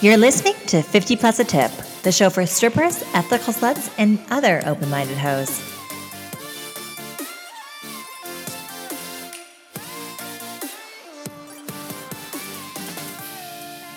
You're listening to 50 Plus a Tip, the show for strippers, ethical sluts, and other open minded hoes.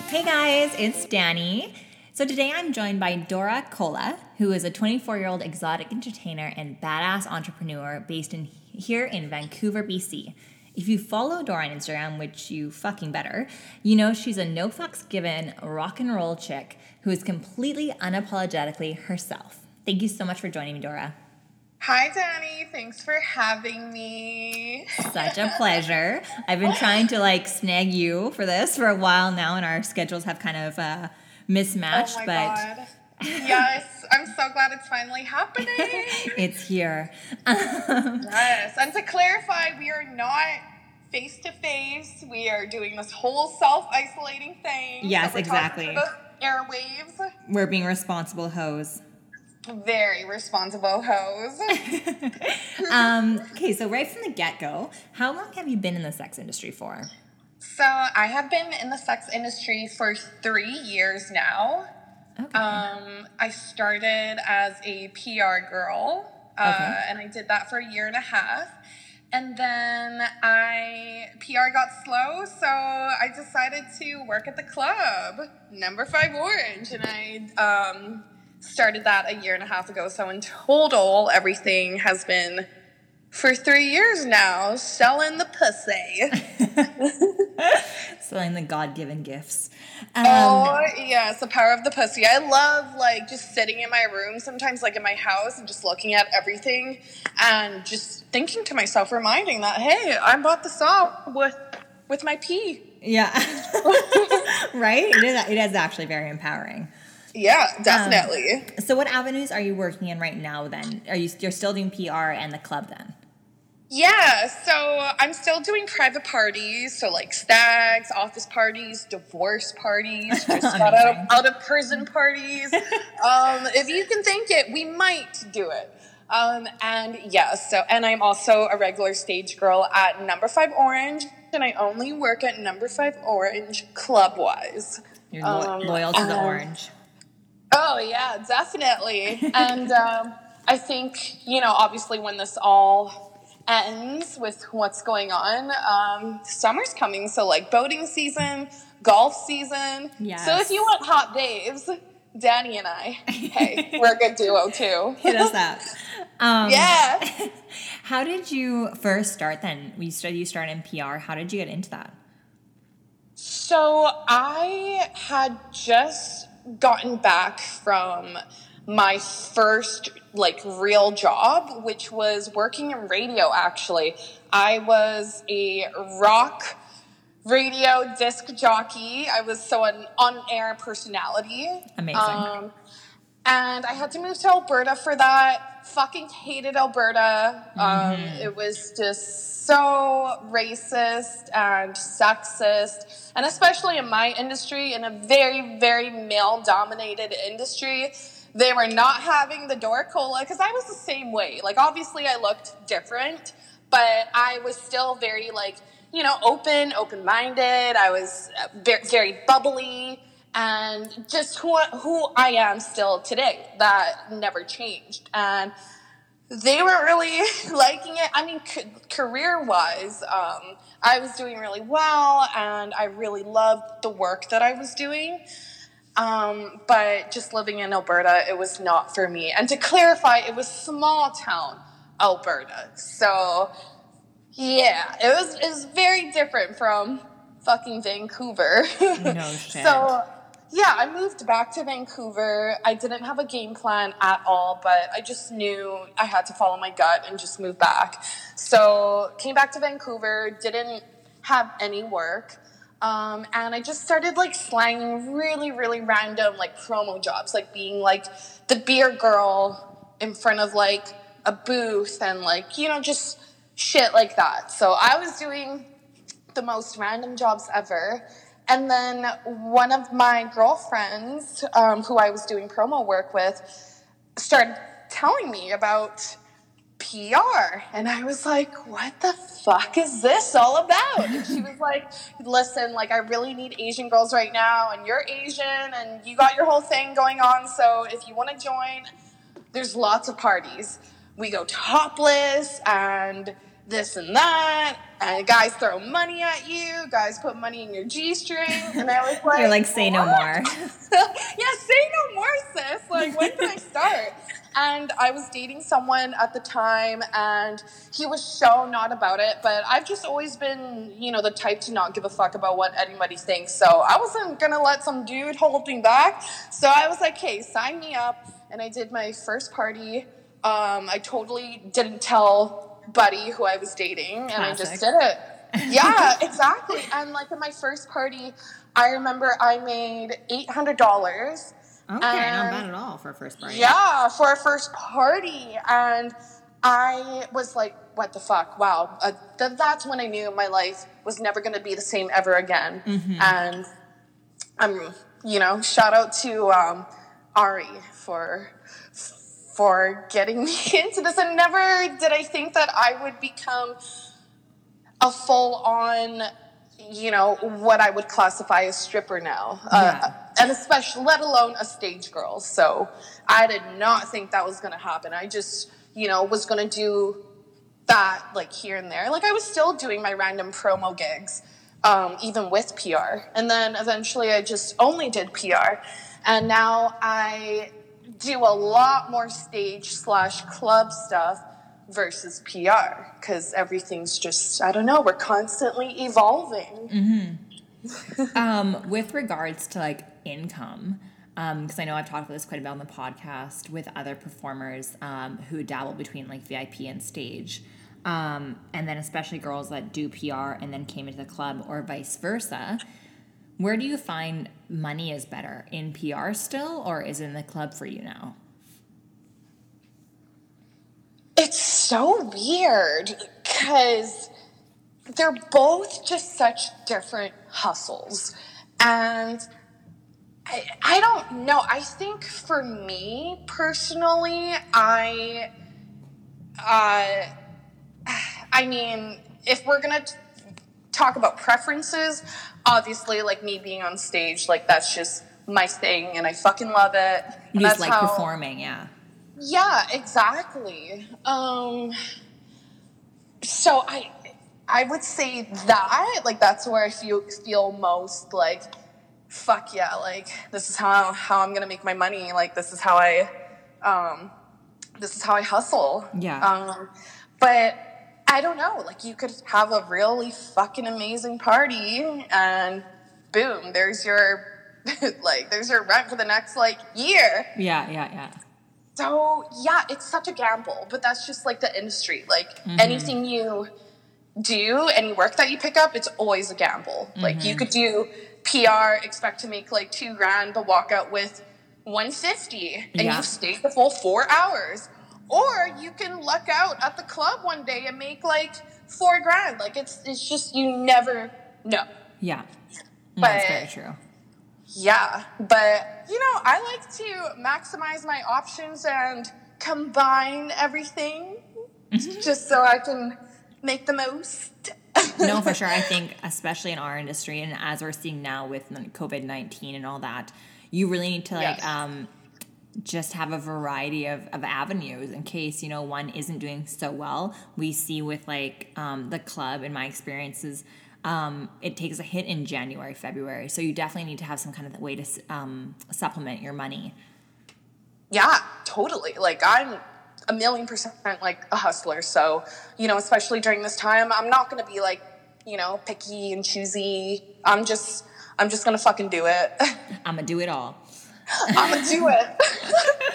Hey guys, it's Danny. So today I'm joined by Dora Cola, who is a 24 year old exotic entertainer and badass entrepreneur based in here in Vancouver, BC. If you follow Dora on Instagram, which you fucking better, you know she's a no fucks given rock and roll chick who is completely unapologetically herself. Thank you so much for joining me, Dora. Hi, Danny. Thanks for having me. Such a pleasure. I've been trying to like snag you for this for a while now, and our schedules have kind of uh, mismatched. Oh my but God. Yes, I'm so glad it's finally happening. it's here. yes, and to clarify, we are not face to face. We are doing this whole self isolating thing. Yes, exactly. the Airwaves. We're being responsible hoes. Very responsible hoes. Um, okay, so right from the get go, how long have you been in the sex industry for? so I have been in the sex industry for three years now. Okay. Um, I started as a PR girl, uh, Okay. and I did that for a year and a half. And then I PR got slow, so I decided to work at the club, Number Five Orange, and I um, started that a year and a half ago. So in total, everything has been for three years now, selling the pussy. Selling the God given gifts. Um, Oh yes, the power of the pussy. I love like just sitting in my room sometimes, like in my house, and just looking at everything, and just thinking to myself, reminding that hey, I bought this off with with my pee. Yeah. right? It is, it is actually very empowering. Yeah, definitely. So, what avenues are you working in right now then? Are you you're still doing PR and the club then? Yeah, so I'm still doing private parties, so like stags, office parties, divorce parties, just got out of, out of prison parties. um, if you can think it, we might do it. Um, and yeah, so and I'm also a regular stage girl at Number Five Orange, and I only work at Number Five Orange club wise. You're lo- Um, loyal to the orange. Oh yeah, definitely. and um, I think you know, obviously, when this all ends with what's going on, um, summer's coming. So like boating season, golf season. So if you want hot babes, Danny and I, hey, we're a good duo too. Hit us up. Um, Yeah. How did you first start then? You started you started in PR. How did you get into that? So I had just gotten back from my first like real job, which was working in radio actually. I was a rock radio disc jockey. I was so an on-air personality. Amazing. Um, and I had to move to Alberta for that. Fucking hated Alberta. Um, it was just so racist and sexist, and especially in my industry, in a very, very male dominated industry. They were not having the Dora Cola because I was the same way. Like, obviously, I looked different, but I was still very, like, you know, open, open minded. I was uh, very, very bubbly and just who, who I am still today. That never changed. And they weren't really liking it. I mean, c- career wise, um, I was doing really well and I really loved the work that I was doing. Um, but just living in Alberta, it was not for me. And to clarify, it was small town Alberta. So, yeah, it was, it was very different from fucking Vancouver. No shit. So, yeah, I moved back to Vancouver. I didn't have a game plan at all, but I just knew I had to follow my gut and just move back. So, came back to Vancouver, didn't have any work. Um, and I just started like slanging really, really random like promo jobs, like being like the beer girl in front of like a booth and like, you know, just shit like that. So I was doing the most random jobs ever. And then one of my girlfriends, um, who I was doing promo work with, started telling me about PR. And I was like, what the fuck is this all about? And she was like, listen, like, I really need Asian girls right now, and you're Asian, and you got your whole thing going on. So if you want to join, there's lots of parties. We go topless and this and that, and guys throw money at you, guys put money in your G string, and I was like, You're like, say no more. yeah, say no more, sis. Like, when can I start? And I was dating someone at the time, and he was so not about it. But I've just always been, you know, the type to not give a fuck about what anybody thinks. So I wasn't gonna let some dude hold me back. So I was like, hey, sign me up. And I did my first party. Um, I totally didn't tell Buddy who I was dating, and I just did it yeah, exactly. And like in my first party, I remember I made eight hundred dollars. Okay, not bad at all for a first party. Yeah, for a first party, and I was like, "What the fuck? Wow!" Uh, th- that's when I knew my life was never going to be the same ever again. And um, you know, shout out to um, Ari for for getting me into this. And never did I think that I would become a full on, you know, what I would classify as stripper now. Yeah. Uh, and especially, let alone a stage girl. So I did not think that was going to happen. I just, you know, was going to do that like here and there. Like I was still doing my random promo gigs, um, even with PR. And then eventually I just only did PR. And now I do a lot more stage slash club stuff versus PR because everything's just, I don't know, we're constantly evolving. Um, with regards to like income, because I know I've talked about this quite a bit on the podcast with other performers um, who dabble between like VIP and stage, um, and then especially girls that do PR and then came into the club or vice versa. Where do you find money is better in PR still, or is in the club for you now? It's so weird because they're both just such different hustles. And I, I don't know. I think for me personally, I, uh, I mean, if we're going to talk about preferences, obviously, like me being on stage, like that's just my thing and I fucking love it. You just that's like how- performing, yeah. yeah, exactly. Um, so I, I would say that like that's where I feel feel most like, fuck yeah, like this is how how I'm gonna make my money. Like this is how I, um, this is how I hustle. Yeah. Um, but I don't know. Like you could have a really fucking amazing party and boom, there's your like there's your rent for the next like year. Yeah, yeah, yeah. So yeah, it's such a gamble, but that's just like the industry. Like anything you do, any work that you pick up, it's always a gamble. Like you could do PR, expect to make like two grand, but walk out with one fifty, and Yeah. you've stayed the full four hours. Or you can luck out at the club one day and make like four grand. Like it's it's just you never know. Yeah. No, that's very true. Yeah, but you know, I like to maximize my options and combine everything mm-hmm. just so I can make the most. no, for sure. I think, especially in our industry, and as we're seeing now with COVID nineteen and all that, you really need to like Yes. um, just have a variety of, of avenues in case you know one isn't doing so well. We see with like um, the club, in my experiences, um, it takes a hit in January, February. So you definitely need to have some kind of way to um, supplement your money. Yeah, totally. Like I'm a million percent like a hustler. So, you know, especially during this time, I'm not gonna be like, you know, picky and choosy. I'm just I'm just gonna fucking do it. I'm gonna do it all. I'm gonna do it.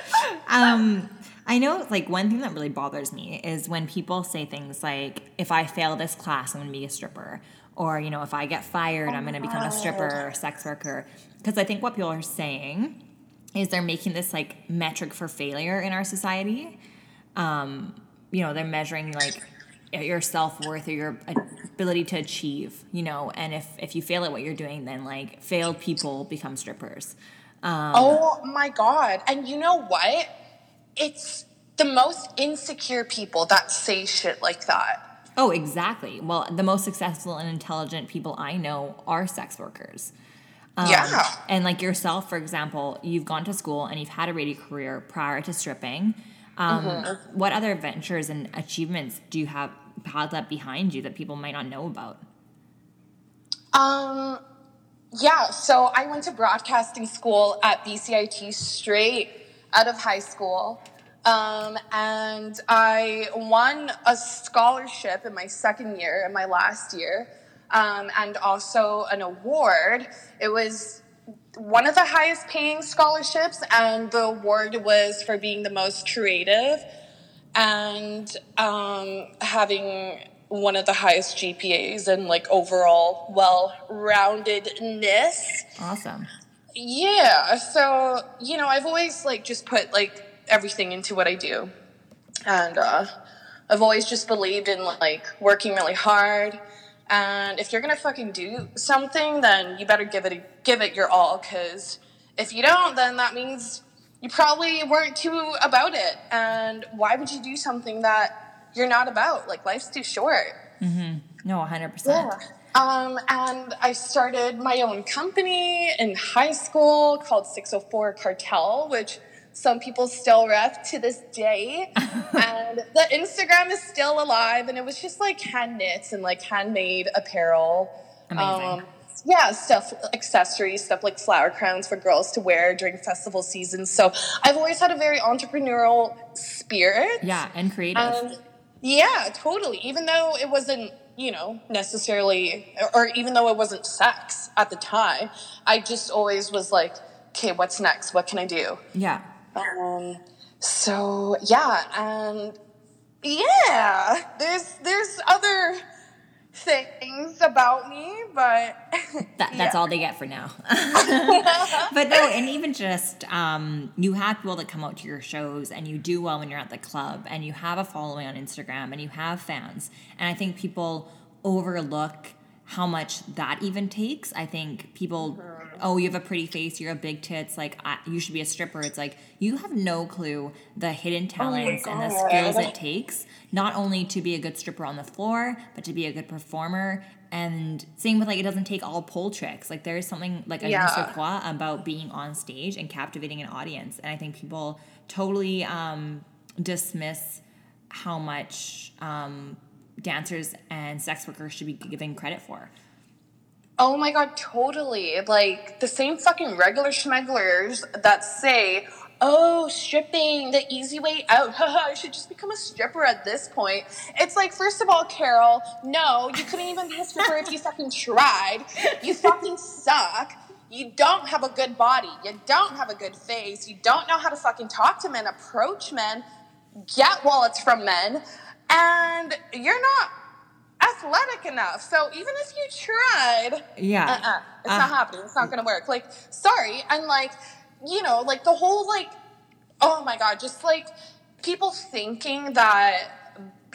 Um, I know, like, one thing that really bothers me is when people say things like, if I fail this class, I'm going to be a stripper. Or, you know, if I get fired, I'm going to become a stripper or sex worker. Because I think what people are saying is they're making this, like, metric for failure in our society. Um, you know, they're measuring, like, your self-worth or your ability to achieve, you know, and if, if you fail at what you're doing, then, like, failed people become strippers. Um, Oh my god. And you know what? It's the most insecure people that say shit like that. Oh, exactly. Well, the most successful and intelligent people I know are sex workers. Um, Yeah. And like yourself, for example, you've gone to school and you've had a radio career prior to stripping. Um, Mm-hmm. What other ventures and achievements do you have piled up behind you that people might not know about? Um, yeah, so I went to broadcasting school at BCIT straight out of high school. Um, and I won a scholarship in my second year, in my last year, um, and also an award. It was one of the highest paying scholarships, and the award was for being the most creative and um, having one of the highest GPAs and like overall well roundedness. Awesome. Yeah, so you know, I've always like just put like everything into what I do, and uh, I've always just believed in like working really hard. And if you're gonna fucking do something, then you better give it a, give it your all. Because if you don't, then that means you probably weren't too about it. And why would you do something that you're not about? Like life's too short. No, 100%. Yeah. Um, and I started my own company in high school called 604 Cartel, which some people still rep to this day. and the Instagram is still alive, and it was just like hand knits and like handmade apparel. Um, Amazing. yeah, stuff, accessories, stuff like flower crowns for girls to wear during festival season. So I've always had a very entrepreneurial spirit. Yeah, and creative. And yeah, totally. Even though it wasn't, you know, necessarily, or even though it wasn't sex at the time, I just always was like, okay, what's next? What can I do? yeah. Um, so yeah, and yeah, there's there's other things about me, but That, that's yeah. all they get for now. but no, and even just um, you have people that come out to your shows and you do well when you're at the club and you have a following on Instagram and you have fans. And I think people overlook how much that even takes. I think people, oh, you have a pretty face, you're a big tits, like I, you should be a stripper. It's like you have no clue the hidden talents and the skills it takes not only to be a good stripper on the floor, but to be a good performer. And same with like it doesn't take all pole tricks. Like there is something like a Yeah. about being on stage and captivating an audience. And I think people totally um, dismiss how much um, dancers and sex workers should be given credit for. Oh my god, totally. Like the same fucking regular schmegglers that say, "Oh, stripping, the easy way out. I should just become a stripper at this point." It's like, first of all, Carol, no, you couldn't even be a stripper if you fucking tried. You fucking suck. You don't have a good body. You don't have a good face. You don't know how to fucking talk to men, approach men, get wallets from men, and you're not athletic enough. So even if you tried, Yeah. uh-uh, it's Uh, not happening. It's not going to work. Like, sorry. And like, you know, like the whole like, oh my god, just like people thinking that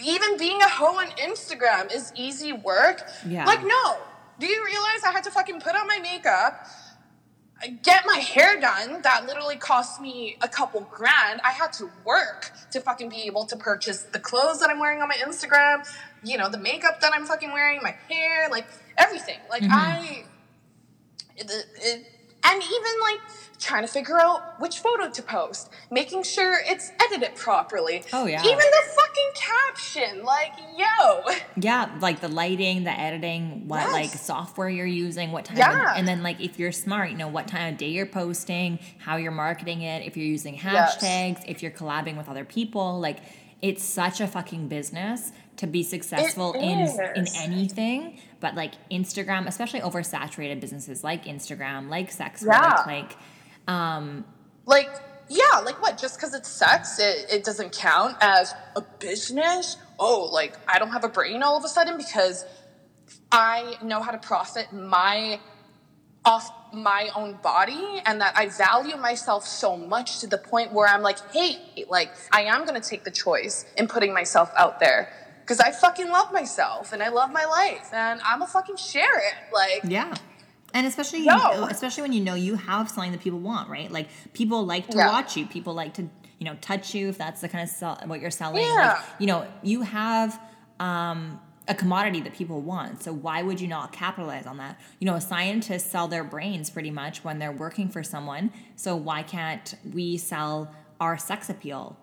even being a hoe on Instagram is easy work. Yeah. Like, no. Do you realize I had to fucking put on my makeup? Get my hair done that literally cost me a couple grand. I had to work to fucking be able to purchase the clothes that i'm wearing on my instagram you know the makeup that i'm fucking wearing my hair like everything. Like mm-hmm. i it, it, and even like trying to figure out which photo to post making sure it's edited properly. Oh, yeah. even the fucking like yo Yeah, like the lighting, the editing, what Yes. like software you're using, what time, Yeah. of, and then like if you're smart, you know what time of day you're posting, how you're marketing it, if you're using Yes. hashtags, if you're collabing with other people, like it's such a fucking business to be successful in in anything. But like Instagram, especially oversaturated businesses like Instagram, like sex Yeah. work, like um, like yeah like what just because it's sex it, it doesn't count as a business oh like i don't have a brain all of a sudden because i know how to profit my off my own body and that i value myself so much to the point where i'm like hey like i am going to take the choice in putting myself out there because i fucking love myself and i love my life and i'm gonna fucking share it like Yeah. And especially No. especially when you know you have something that people want, right? Like people like to Yeah. watch you. People like to you know touch you if that's the kind of sell, what you're selling. Yeah. Like, you know, you have um, a commodity that people want. So why would you not capitalize on that? You know, scientists sell their brains pretty much when they're working for someone. So why can't we sell our sex appeal?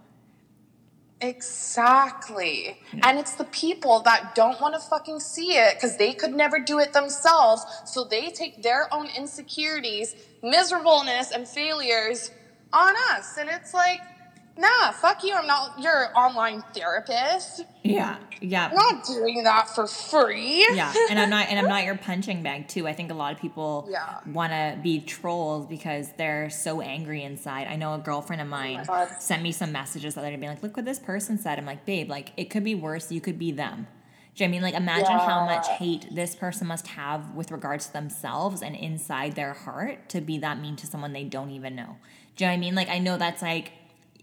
Exactly. And it's the people that don't want to fucking see it because they could never do it themselves. So they take their own insecurities, miserableness, and failures on us. And it's like, nah, fuck you. I'm not your online therapist. Yeah, yeah. I'm not doing that for free. yeah and i'm not and i'm not your punching bag too i think a lot of people Yeah. want to be trolls because they're so angry inside i know a girlfriend of oh mine God. sent me some messages the other day being like look what this person said i'm like babe like it could be worse you could be them do you know I mean like imagine how much hate this person must have with regards to themselves and inside their heart to be that mean to someone they don't even know. Do you know what I mean? Like I know that's like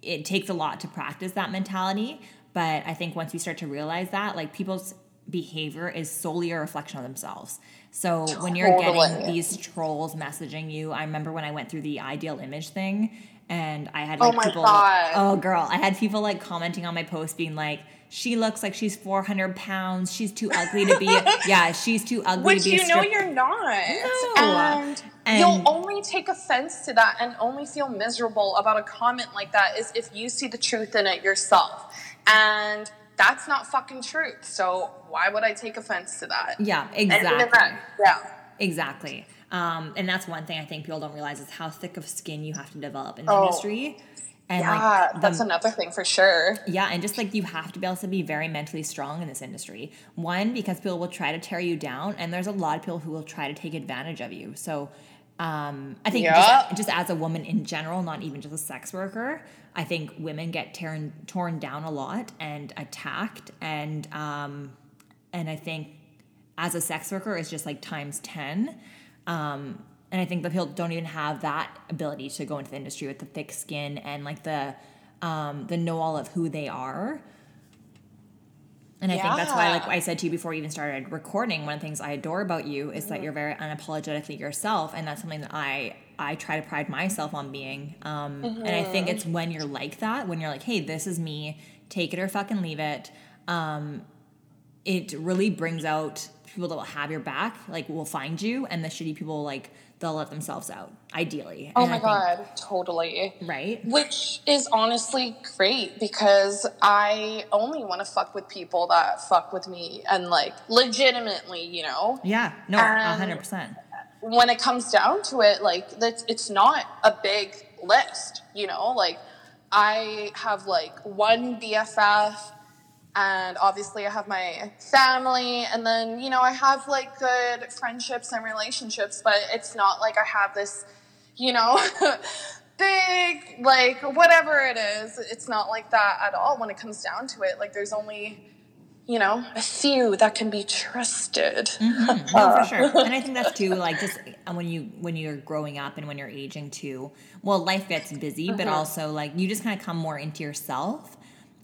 it takes a lot to practice that mentality, but I think once you start to realize that, like people's behavior is solely a reflection of themselves. So when you're getting these trolls messaging you, I remember when I went through the ideal image thing and I had Oh like my people God. Oh girl, I had people like commenting on my post being like she looks like she's 400 pounds. She's too ugly to be. Yeah, she's too ugly Which to be a you know you're not. No. And, And- you'll only take offense to that and only feel miserable about a comment like that is if you see the truth in it yourself. And that's not fucking truth. So why would I take offense to that? Yeah, And exactly. yeah. Exactly. Um, and that's one thing I think people don't realize is how thick of skin you have to develop in the Oh. industry. And Yeah, like the that's another thing for sure. Yeah, and just like you have to be able to be very mentally strong in this industry. One, because people will try to tear you down, and there's a lot of people who will try to take advantage of you. So um, I think just, just as a woman in general, not even just a sex worker, I think women get torn torn down a lot and attacked, and um, and I think as a sex worker, it's just like times ten. Um, and I think that people don't even have that ability to go into the industry with the thick skin and like the um, the know all of who they are. And I think that's why, like I said to you before we even started recording, one of the things I adore about you is Mm-hmm. that you're very unapologetically yourself, and that's something that I I try to pride myself on being. Um, And I think Mm-hmm. it's when you're like that, when you're like, hey, this is me, take it or fucking leave it. Um, it really brings out people that will have your back, like will find you, and the shitty people like they'll let themselves out. Ideally. Oh And my I think- god, totally. Right. Which is honestly great because I only want to fuck with people that fuck with me and like legitimately, you know. Yeah. No. A hundred percent. when it comes down to it, like that's it's not a big list, you know. Like I have like one BFF, and obviously I have my family, and then you know I have like good friendships and relationships, but it's not like I have this, you know. big like whatever it is it's not like that at all when it comes down to it like there's only you know a few that can be trusted No, for sure. And I think that's too like just uh, when you when you're growing up and when you're aging too. Well, life gets busy, but also like you just kind of come more into yourself,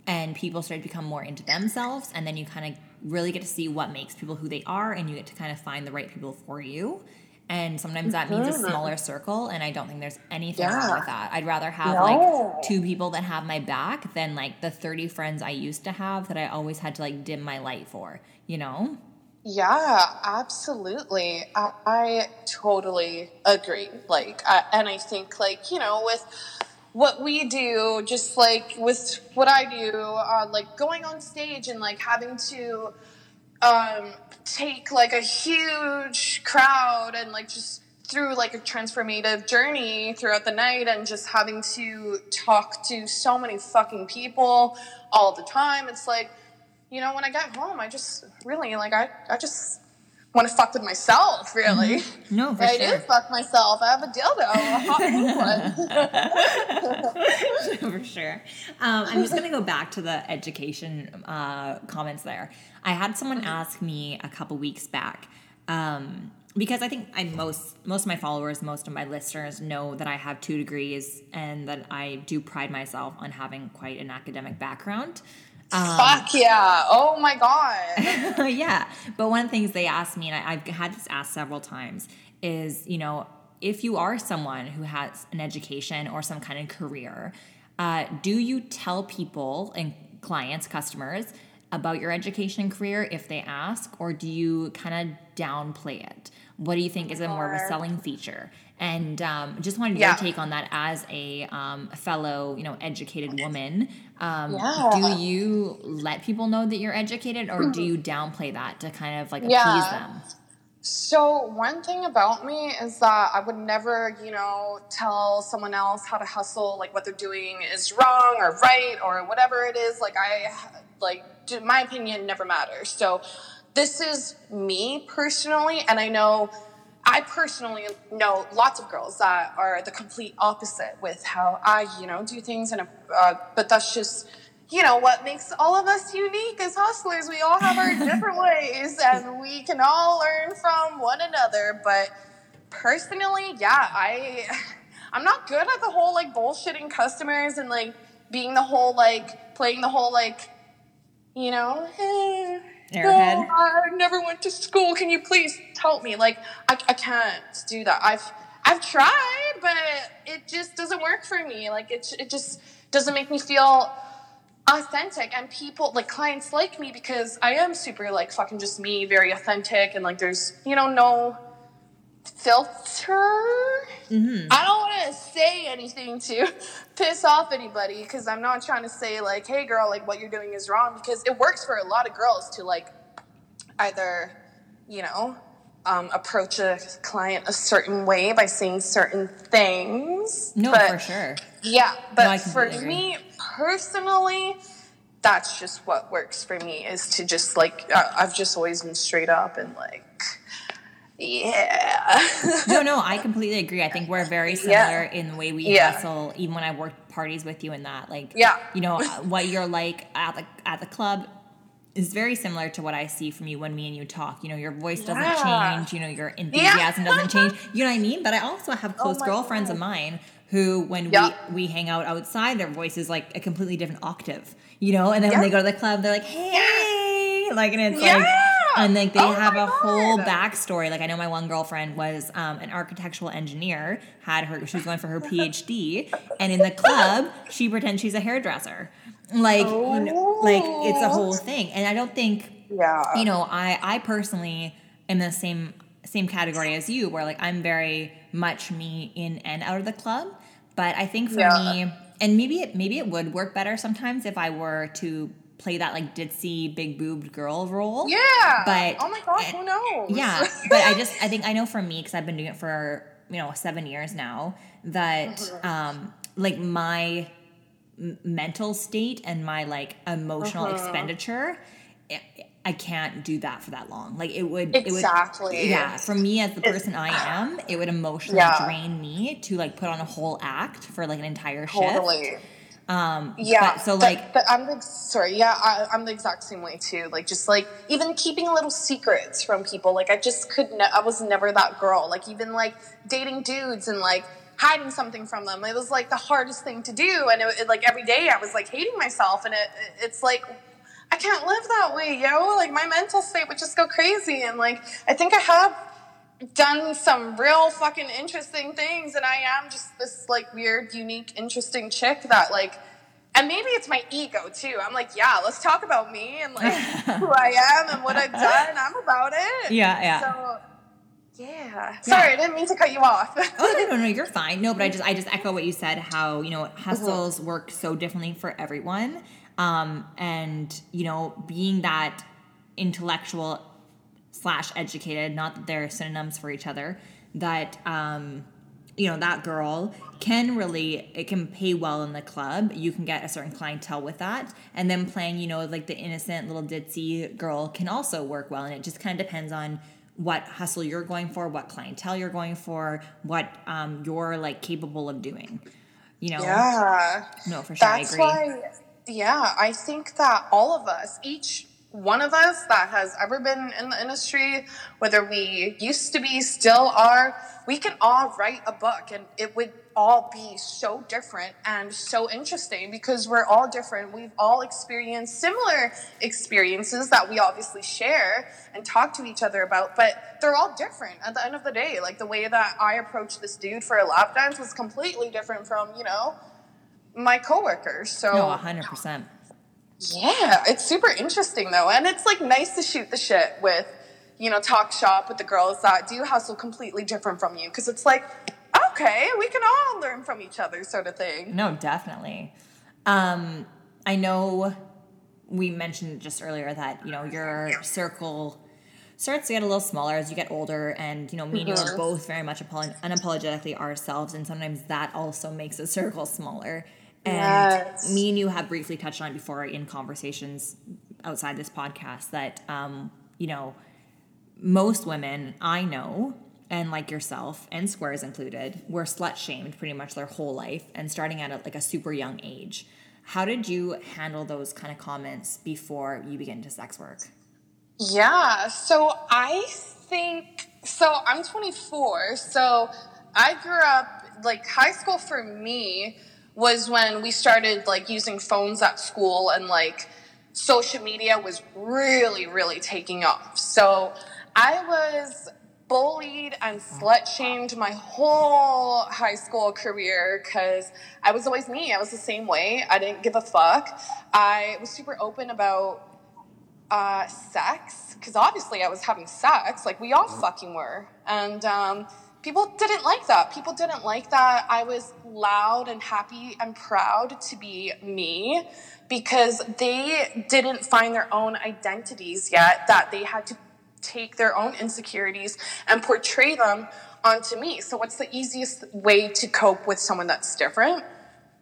and people start to become more into themselves, and then you kind of really get to see what makes people who they are, and you get to kind of find the right people for you. And sometimes that means a mm-hmm. smaller circle, and I don't think there's anything wrong with that. I'd rather have No. like two people that have my back than like the 30 friends I used to have that I always had to like dim my light for, you know? Yeah, absolutely. I, I totally agree. Like, I, and I think, like, you know, with what we do, just like with what I do, uh, like going on stage and like having to um, take like a huge crowd and like just through like a transformative journey throughout the night and just having to talk to so many fucking people all the time. It's like, you know, when I get home, I just really like I, I just want to fuck with myself, really. No, for I sure. I do fuck myself. I have a dildo, a hot one. for sure. Um, I'm just going to go back to the education uh, comments there. I had someone ask me a couple weeks back um, because I think I most most of my followers, most of my listeners know that I have two degrees and that I do pride myself on having quite an academic background. Fuck yeah. Oh my god. yeah. But one of the things they asked me, and I, I've had this asked several times, is you know, if you are someone who has an education or some kind of career, Uh, do you tell people and clients, customers, about your education career if they ask, or do you kind of downplay it? What do you think is a more of a selling feature? And um, just wanted your Yeah. take on that as a um, fellow, you know, educated woman. Um, Yeah. Do you let people know that you're educated, or do you downplay that to kind of like appease Yeah. them? So one thing about me is that I would never, you know, tell someone else how to hustle, like what they're doing is wrong or right or whatever it is. Like I, like my opinion never matters. So this is me personally, and I know. I personally know lots of girls that are the complete opposite with how I, you know, do things, and uh, but that's just you know what makes all of us unique as hustlers we all have our different ways and we can all learn from one another but personally yeah i i'm not good at the whole like bullshitting customers and like being the whole like playing the whole like you know eh, Airhead. "No, i never went to school. Can you please help me? Like I, I can't do that. I've i've tried but it just doesn't work for me. Like it, it just doesn't make me feel authentic. And people like clients like me because I am super like fucking just me, very authentic. And like there's you know no filter. Mm-hmm. I don't want to say anything to piss off anybody because I'm not trying to say like, hey girl, like what you're doing is wrong because it works for a lot of girls to like either you know um, approach a client a certain way by saying certain things. No, but- for sure. yeah, I but for agree. me personally, that's just what works for me is to just like uh, I've just always been straight up and like, yeah, No, no, I completely agree. I think we're very Yeah. similar in the way we Yeah. hustle. Even when I worked parties with you and that, like, Yeah. you know, uh, what you're like at the at the club is very similar to what I see from you when me and you talk. You know, your voice doesn't Yeah. change. You know, your enthusiasm doesn't change. You know what I mean? But I also have oh close Oh girlfriends God. of mine who, when Yeah. we we hang out outside, their voice is like a completely different octave. You know, and then when they go to the club, they're like, "Hey," like, and it's like. And like they Oh have a whole backstory. Like I know my one girlfriend was um, an architectural engineer, had her she was going for her PhD, and in the club she pretends she's a hairdresser. Like you know, like it's a whole thing. And I don't think yeah, you know I I personally am in the same same category as you, where like I'm very much me in and out of the club. But I think for Yeah. me, and maybe it maybe it would work better sometimes if I were to play that like ditzy big boobed girl role. yeah. but- oh my god, who knows? Yeah, but I just I think I know for me because I've been doing it for you know seven years now that Mm-hmm. um like my m- mental state and my like emotional Uh-huh. expenditure. I- I can't do that for that long. Like it would, Exactly. It would, yeah, for me as the person I am, it would emotionally Yeah. drain me to like put on a whole act for like an entire show. totally. Um, Yeah. but- so but- like, but I'm the sorry. Yeah, I, I'm the exact same way too. Like just like even keeping little secrets from people. Like I just could. Ne- I was never that girl. Like even like dating dudes and like hiding something from them. It was like the hardest thing to do. And it, it, like every day I was like hating myself. And it, it- it's like. I can't live that way, yo. Like my mental state would just go crazy, and like I think I have done some real fucking interesting things and I am just this like weird, unique, interesting chick that like and maybe it's my ego too. I'm like, yeah, let's talk about me and like who I am and what I've done. I'm about it. Yeah, yeah. So yeah. Sorry, I didn't mean to cut you off. oh no, no, no, you're fine. No, but I just I just echo what you said. How you know hustles work so differently for everyone, um, and you know being that intellectual slash educated, not that they're synonyms for each other. That um, you know that girl can really it can pay well in the club. You can get a certain clientele with that, and then playing you know like the innocent little ditzy girl can also work well. And it just kind of depends on what hustle you're going for, what clientele you're going for, what um, you're like capable of doing. You know, yeah. no, for sure, That's I agree. why, yeah, I think that all of us, each one of us that has ever been in the industry, whether we used to be, still are, we can all write a book and it would all be so different and so interesting because we're all different. We've all experienced similar experiences that we obviously share and talk to each other about, but they're all different at the end of the day. Like the way that I approached this dude for a lap dance was completely different from, you know, my coworkers. So No, hundred percent. Yeah, it's super interesting though, and it's like nice to shoot the shit with, you know, talk shop with the girls that do hustle completely different from you, because it's like, okay, we can all learn from each other, sort of thing. No, definitely. Um, I know we mentioned just earlier that you know your circle starts to get a little smaller as you get older, and you know me and you are Mhm. both very much apolo- unapologetically ourselves, and sometimes that also makes a circle smaller. And Yes. me and you have briefly touched on it before in conversations outside this podcast that um, you know most women I know, and like yourself, and Squares included, were slut shamed pretty much their whole life and starting at a, like a super young age. How did you handle those kind of comments before you began to sex work? Yeah, so I think so. I'm 24, so I grew up like high school for me was when we started like using phones at school and like social media was really, really taking off. So I was bullied and slut shamed my whole high school career because I was always me. I was the same way. I didn't give a fuck. I was super open about uh, sex because obviously I was having sex, like we all fucking were, and um, people didn't like that. People didn't like that. I was loud and happy and proud to be me because they didn't find their own identities yet. That they had to take their own insecurities and portray them onto me. So, what's the easiest way to cope with someone that's different?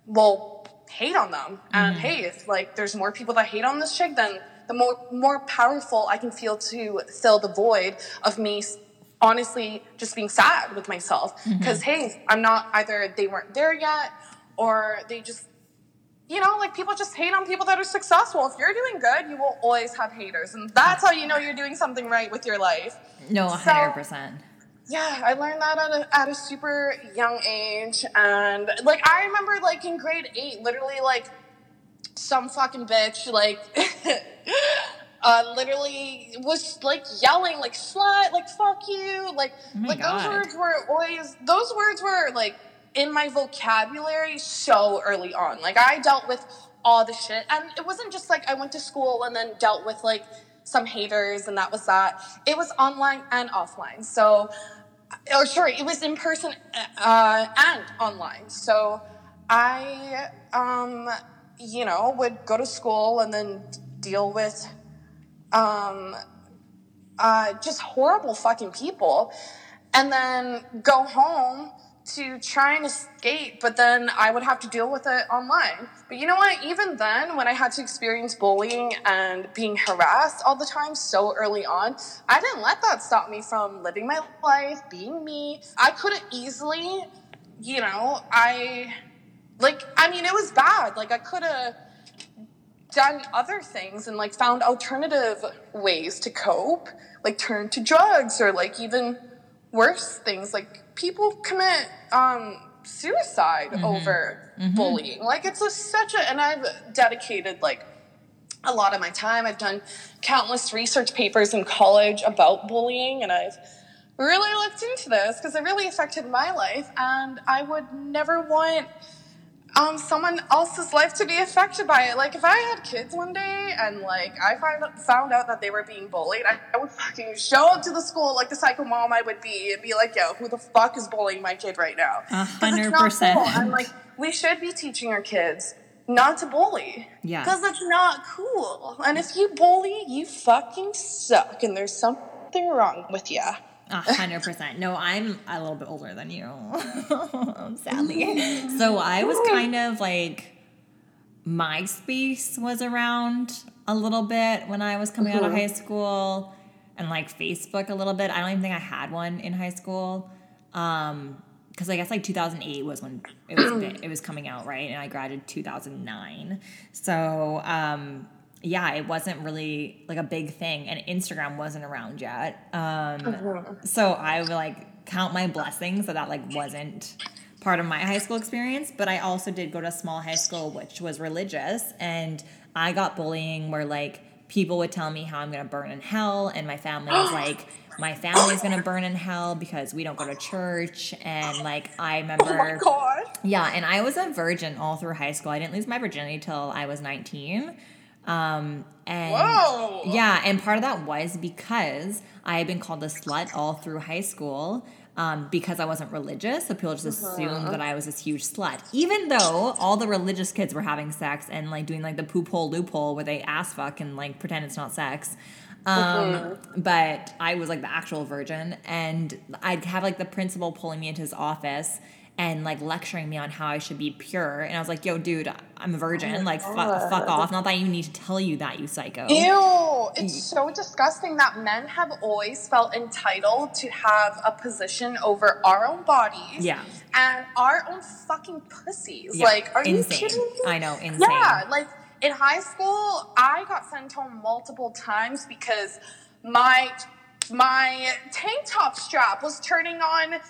Well, hate on them. And mm-hmm. hey, if like there's more people that hate on this chick, then the more more powerful I can feel to fill the void of me honestly just being sad with myself. Mm-hmm. Because hey, I'm not either they weren't there yet or they just you know, like people just hate on people that are successful. If you're doing good, you will always have haters. And that's how you know you're doing something right with your life. No, So- hundred percent. Yeah, I learned that at a, at a super young age. And like, I remember like in grade eight, literally like some fucking bitch, like, uh, literally was like yelling, like, slut, like, fuck you. Like, my like those words were always, those words were like in my vocabulary so early on. Like, I dealt with all the shit. And it wasn't just like I went to school and then dealt with like some haters and that was that. It was online and offline. So, or sorry, it was in person uh, and online. So I, um, you know, would go to school and then deal with um, uh, just horrible fucking people, and then go home to try and escape. But then I would have to deal with it online. But you know what? Even then, when I had to experience bullying and being harassed all the time so early on, I didn't let that stop me from living my life, being me. I could have easily, you know, I like. I mean, it was bad. Like I could have done other things and like found alternative ways to cope, like turn to drugs or like even worse things like people commit um, suicide over bullying. Like it's a, such a, and I've dedicated like a lot of my time. I've done countless research papers in college about bullying, and I've really looked into this because it really affected my life, and I would never want um, someone else's life to be affected by it. Like if I had kids one day and like I find found out that they were being bullied, I, I would fucking show up to the school like the psycho mom I would be and be like, "Yo, who the fuck is bullying my kid right now?" A hundred not percent. cool. And like we should be teaching our kids not to bully. Yeah. Because it's not cool. And if you bully, you fucking suck, and there's something wrong with you. A hundred percent. No, I'm a little bit older than you, sadly. So I was kind of like MySpace was around a little bit when I was coming out of high school, and like Facebook a little bit. I don't even think I had one in high school, um, because I guess like 2008 was when it was it was coming out, right? And I graduated 2009, so um, yeah, it wasn't really like a big thing, and Instagram wasn't around yet. Um, so I would like count my blessings that that like wasn't part of my high school experience. But I also did go to a small high school which was religious, and I got bullying where like people would tell me how I'm gonna burn in hell, and my family was like, my family's gonna burn in hell because we don't go to church. And like, I remember. Oh my god. Yeah, and I was a virgin all through high school. I didn't lose my virginity till I was 19. Um, and Whoa. yeah, and part of that was because I had been called a slut all through high school. Um, because I wasn't religious, so people just assumed that I was this huge slut. Even though all the religious kids were having sex and like doing like the poop hole loophole where they ass fuck and like pretend it's not sex. Um, but I was like the actual virgin, and I'd have like the principal pulling me into his office and like lecturing me on how I should be pure. And I was like, yo, dude, I'm a virgin. Oh like, fu- fuck off. Not that you need to tell you that, you psycho. Ew, it's so disgusting that men have always felt entitled to have a position over our own bodies Yeah. and our own fucking pussies. Yeah, Like, are insane. you kidding me? I know, insane. Yeah, like in high school, I got sent home multiple times because my my tank top strap was turning on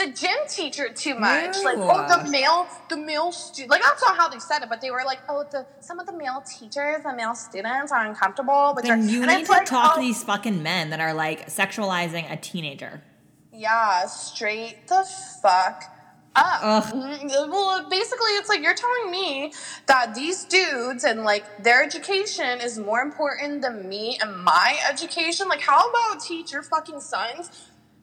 the gym teacher too much. Like, oh, the male, the male stu- like that's not how they said it, but they were like, oh, the some of the male teachers, the male students are uncomfortable. But Then you and need to like, talk to oh, these fucking men that are like sexualizing a teenager. Yeah, straight the fuck up. Ugh. Well, basically, it's like you're telling me that these dudes and like their education is more important than me and my education. Like, how about teach your fucking sons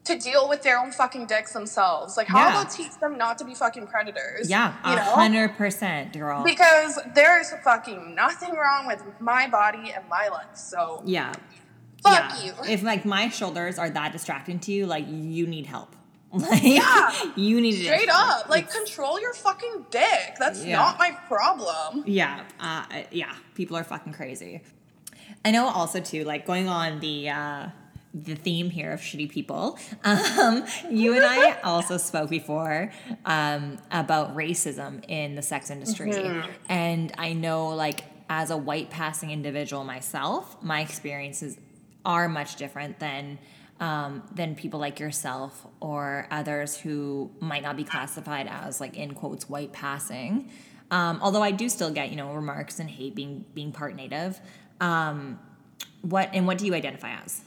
to deal with their own fucking dicks themselves? Like, how Yeah. about teach them not to be fucking predators? Yeah, you know. hundred percent, girl. Because there's fucking nothing wrong with my body and my life. So yeah. Fuck yeah. you. If like my shoulders are that distracting to you, like you need help. Like Yeah. you need to straight up, like control your fucking dick. That's Yeah. not my problem. Yeah, uh, yeah. People are fucking crazy. I know also too, like going on the uh, the theme here of shitty people. Um, you and I also spoke before um, about racism in the sex industry, and I know like as a white passing individual myself, my experiences are much different than. Um, than people like yourself or others who might not be classified as like in quotes white passing. Um, although I do still get you know remarks and hate being being part native. Um, what and what do you identify as?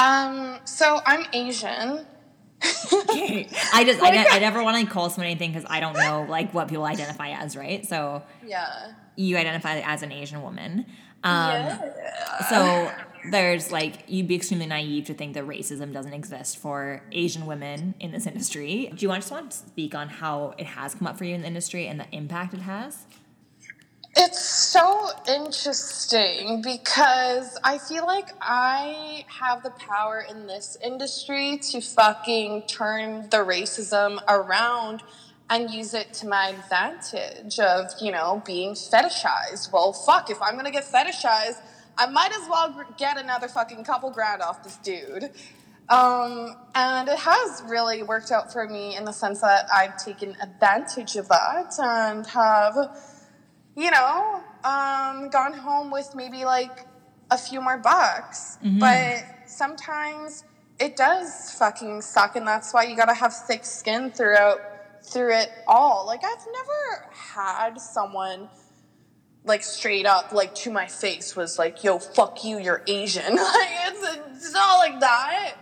Um, so I'm Asian. I just I, ne- I never want to call someone anything because I don't know like what people identify as, right? So Yeah. you identify as an Asian woman. Um, yeah. So there's like you'd be extremely naive to think that racism doesn't exist for Asian women in this industry. Do you want just want to speak on how it has come up for you in the industry and the impact it has? It's so interesting because I feel like I have the power in this industry to fucking turn the racism around and use it to my advantage of, you know, being fetishized. Well, fuck, if I'm gonna get fetishized, I might as well get another fucking couple grand off this dude. Um, and it has really worked out for me in the sense that I've taken advantage of that and have you know, um, gone home with maybe like a few more bucks. But sometimes it does fucking suck, and that's why you gotta have thick skin throughout through it all. Like I've never had someone like straight up like to my face was like, "Yo, fuck you, you're Asian." like it's, it's not like that.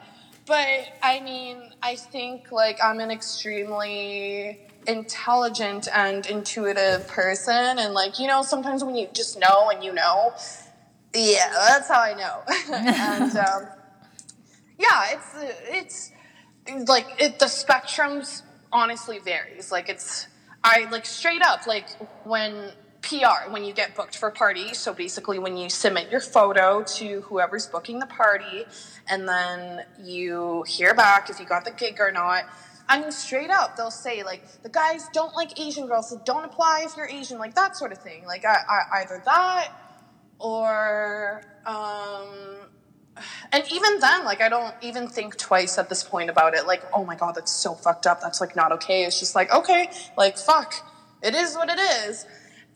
But I mean, I think like I'm an extremely intelligent and intuitive person and like you know sometimes when you just know and you know yeah that's how i know. And um, yeah it's it's like it, the spectrums honestly varies. Like it's i like straight up like when pr when you get booked for parties so basically when you submit your photo to whoever's booking the party and then you hear back if you got the gig or not I mean, straight up, they'll say like the guys don't like Asian girls, so don't apply if you're Asian, like that sort of thing. Like I, I, either that or, um, and even then, like I don't even think twice at this point about it. Like, oh my god, that's so fucked up. That's like not okay. It's just like okay, like fuck, it is what it is.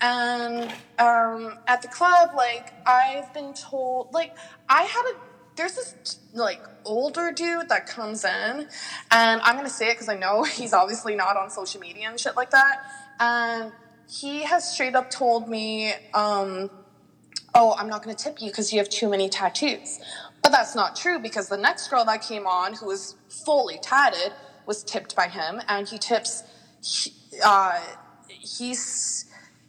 And um, at the club, like I've been told, like I had a there's this like older dude that comes in, and I'm gonna say it because I know he's obviously not on social media and shit like that. And he has straight up told me, um, "Oh, I'm not gonna tip you because you have too many tattoos." But that's not true because the next girl that came on, who was fully tatted, was tipped by him, and he tips. Uh, he's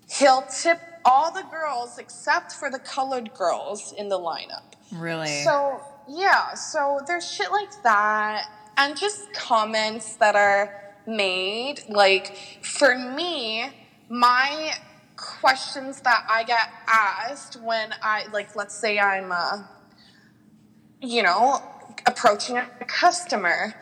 he'll tip all the girls except for the colored girls in the lineup. Really? So yeah, so there's shit like that, and just comments that are made. Like for me, my questions that I get asked when I like, let's say I'm, uh, you know, approaching a customer.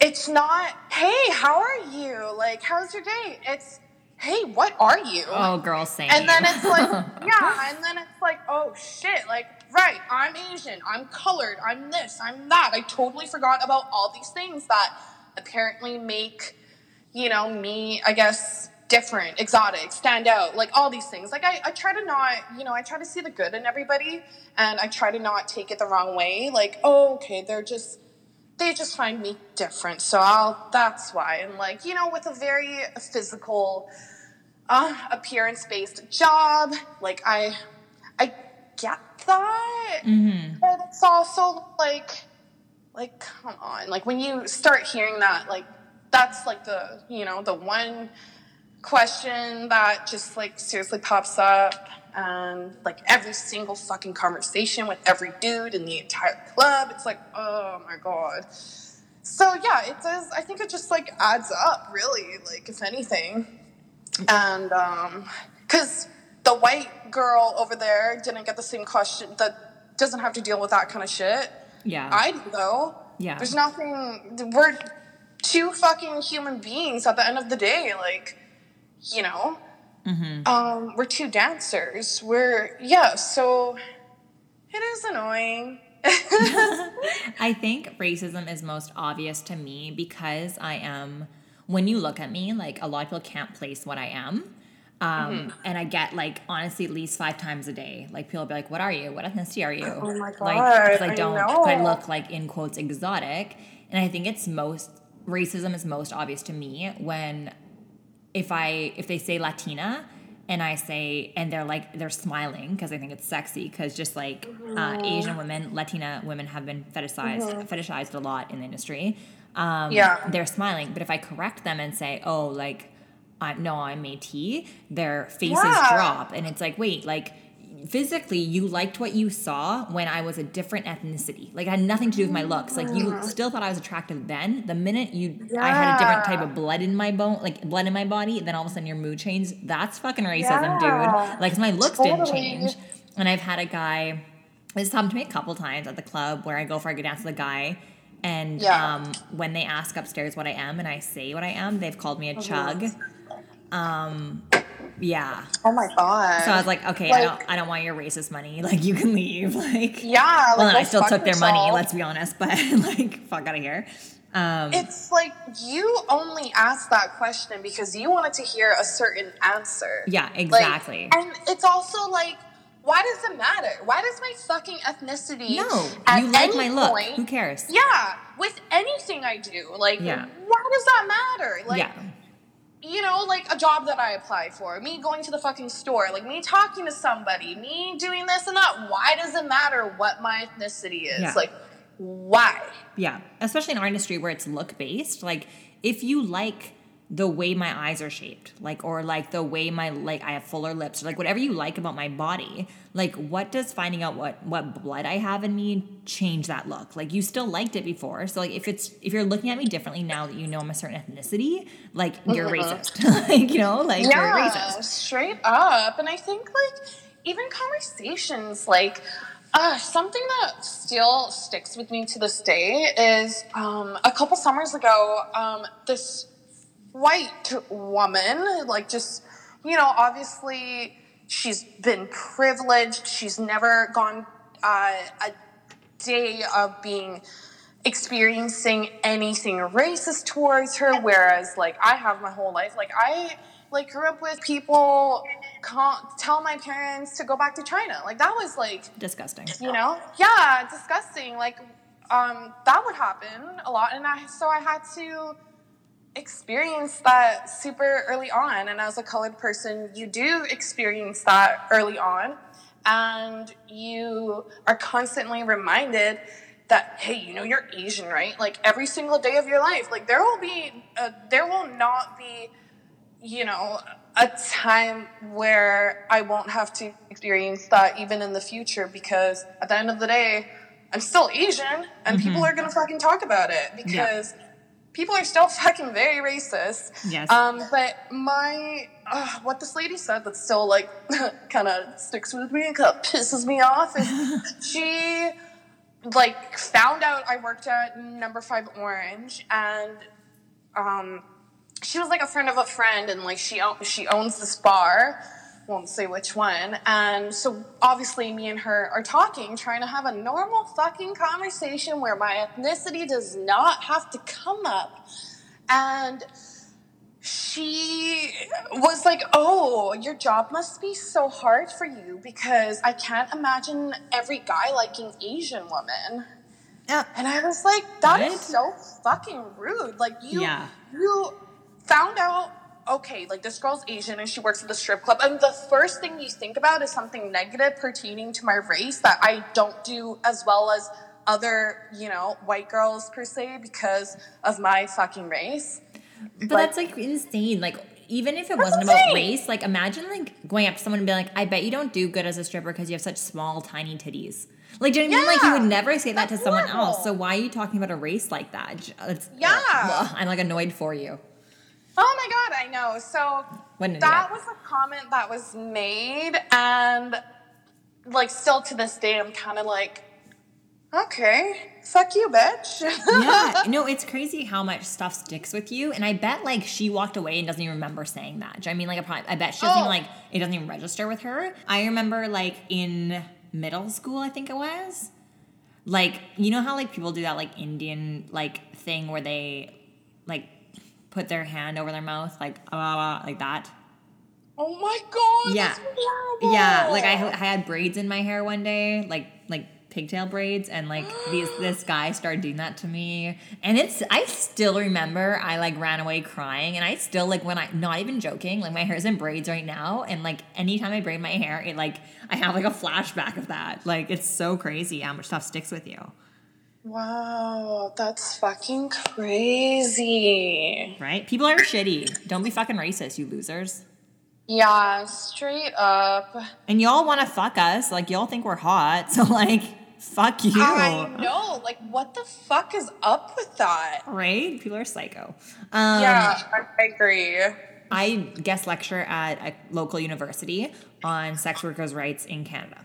It's not, hey, how are you? Like, how's your day? It's, hey, what are you? oh, girl, saying. And then it's like, yeah, and then it's like, oh shit, like, right, I'm Asian, I'm colored, I'm this, I'm that. I totally forgot about all these things that apparently make, you know, me, I guess, different, exotic, stand out, like all these things. Like, I, I try to not, you know, I try to see the good in everybody, and I try to not take it the wrong way. Like, oh, okay, they're just, they just find me different, so I'll, that's why. And like, you know, with a very physical, uh, appearance based job. Like I, I get that, Mhm. but it's also like, like come on, like when you start hearing that, like that's like the you know the one question that just like seriously pops up. And like every single fucking conversation with every dude in the entire club, it's like, oh my god. So yeah, it does. I think it just like adds up, really. Like if anything, and um because the white girl over there didn't get the same question that doesn't have to deal with that kind of shit yeah. i do though Yeah. there's nothing we're two fucking human beings at the end of the day like you know Mhm. um we're two dancers we're yeah so it is annoying I think racism is most obvious to me because I am, when you look at me, like a lot of people can't place what I am. Um, Mm-hmm. And I get like honestly at least five times a day. Like people be like, "What are you? What ethnicity are you?" Oh my Like God, I I don't, I know. look like in quotes exotic, and I think it's most racism is most obvious to me when if I if they say Latina and I say and they're like they're smiling because I think it's sexy because just like uh, Asian women, Latina women have been fetishized fetishized a lot in the industry. Um, Yeah. they're smiling, but if I correct them and say, "Oh, like I'm no, I'm Métis," their faces Yeah. drop, and it's like, wait, like physically you liked what you saw when I was a different ethnicity. Like it had nothing to do with my looks. Like you still thought I was attractive then. The minute you I had a different type of blood in my bone, like blood in my body, then all of a sudden your mood changed. That's fucking racism, Yeah. dude. Like my looks didn't change. And I've had a guy this happened to me a couple times at the club where I go for a good dance with a guy and Yeah. um, when they ask upstairs what I am and I say what I am, they've called me a chug. Um, yeah. oh my god So I was like, okay, I don't, I don't want your racist money. Like, you can leave. Like, yeah like, well, I still took their money. Let's be honest, but like, fuck out of here. Um, It's like you only asked that question because you wanted to hear a certain answer. yeah, Like, exactly. and it's also like, why does it matter? Why does my fucking ethnicity? no, at you like any my look. point- Who cares? Yeah, with anything I do, like, Yeah. why does that matter? Like, yeah, you know, like a job that I apply for, me going to the fucking store, like me talking to somebody, me doing this and that. Why does it matter what my ethnicity is? Yeah. Like, why? yeah. Especially in our industry where it's look based. Like, if you like the way my eyes are shaped, like, or like the way my like I have fuller lips, or like whatever you like about my body, like, what does finding out what what blood I have in me change that look? Like, you still liked it before, so like if it's if you're looking at me differently now that you know I'm a certain ethnicity, like you're racist, like you know, like you're yeah, racist. straight up. And I think like even conversations like uh, something that still sticks with me to this day is um, a couple summers ago, um, this white woman, like just you know, obviously she's been privileged. She's never gone uh, a day of being experiencing anything racist towards her whereas like i have my whole life. Like i like grew up with people can't tell my parents to go back to china. Like that was like Disgusting. you know? Yeah disgusting. Like um that would happen a lot. And i so i had to experience that super early on. And as a colored person you do experience that early on. And you are constantly reminded that hey you know you're asian right? Like every single day of your life like there will be a, there will not be you know a time where i won't have to experience that even in the future because at the end of the day i'm still asian and people mm-hmm. are gonna fucking talk about it because people are still fucking very racist Yes. um but my uh, what this lady said that still like kind of sticks with me and kind of pisses me off is she like found out I worked at number five Orange and um she was like a friend of a friend and like she she owns this bar won't say which one and so obviously me and her are talking trying to have a normal fucking conversation where my ethnicity does not have to come up and she was like, Oh, your job must be so hard for you because I can't imagine every guy liking Asian women. Yeah. And I was like, "That is What? so fucking rude. Like you Yeah. you found out okay, like this girl's Asian and she works at the strip club. And the first thing you think about is something negative pertaining to my race that I don't do as well as other, you know, white girls per se because of my fucking race. But Like- that's like insane. Like even if it wasn't about race, like imagine like going up to someone and being like, "I bet you don't do good as a stripper because you have such small, tiny titties." Like, do you know I mean? Like, you would never say that to someone horrible. else. So why are you talking about a race like that? It's, Yeah. ugh, I'm like annoyed for you. Oh my god, I know. So that was a comment that was made, and like still to this day, I'm kind of like, okay, fuck you, bitch. yeah, no, it's crazy how much stuff sticks with you, and I bet like she walked away and doesn't even remember saying that. Do you know what I mean, like, I, probably, I bet she doesn't even Oh. like it doesn't even register with her. I remember like in middle school, I think it was, like you know how like people do that like Indian like thing where they like put their hand over their mouth like ah, like that. oh my god. Yeah. Yeah, like I, I had braids in my hair one day, like like pigtail braids, and like these this guy started doing that to me, and it's I still remember I like ran away crying, and I still like when I not even joking, like my hair's in braids right now, and like anytime I braid my hair, it like I have like a flashback of that. Like it's so crazy how much stuff sticks with you, Wow, that's fucking crazy. right? People are shitty. Don't be fucking racist, you losers. Yeah, straight up. And y'all want to fuck us, like y'all think we're hot, so like fuck you. I know. Like, what the fuck is up with that? Right? People are psycho. Um, yeah, I, I agree. I guest lecture at a local university on sex workers' rights in Canada.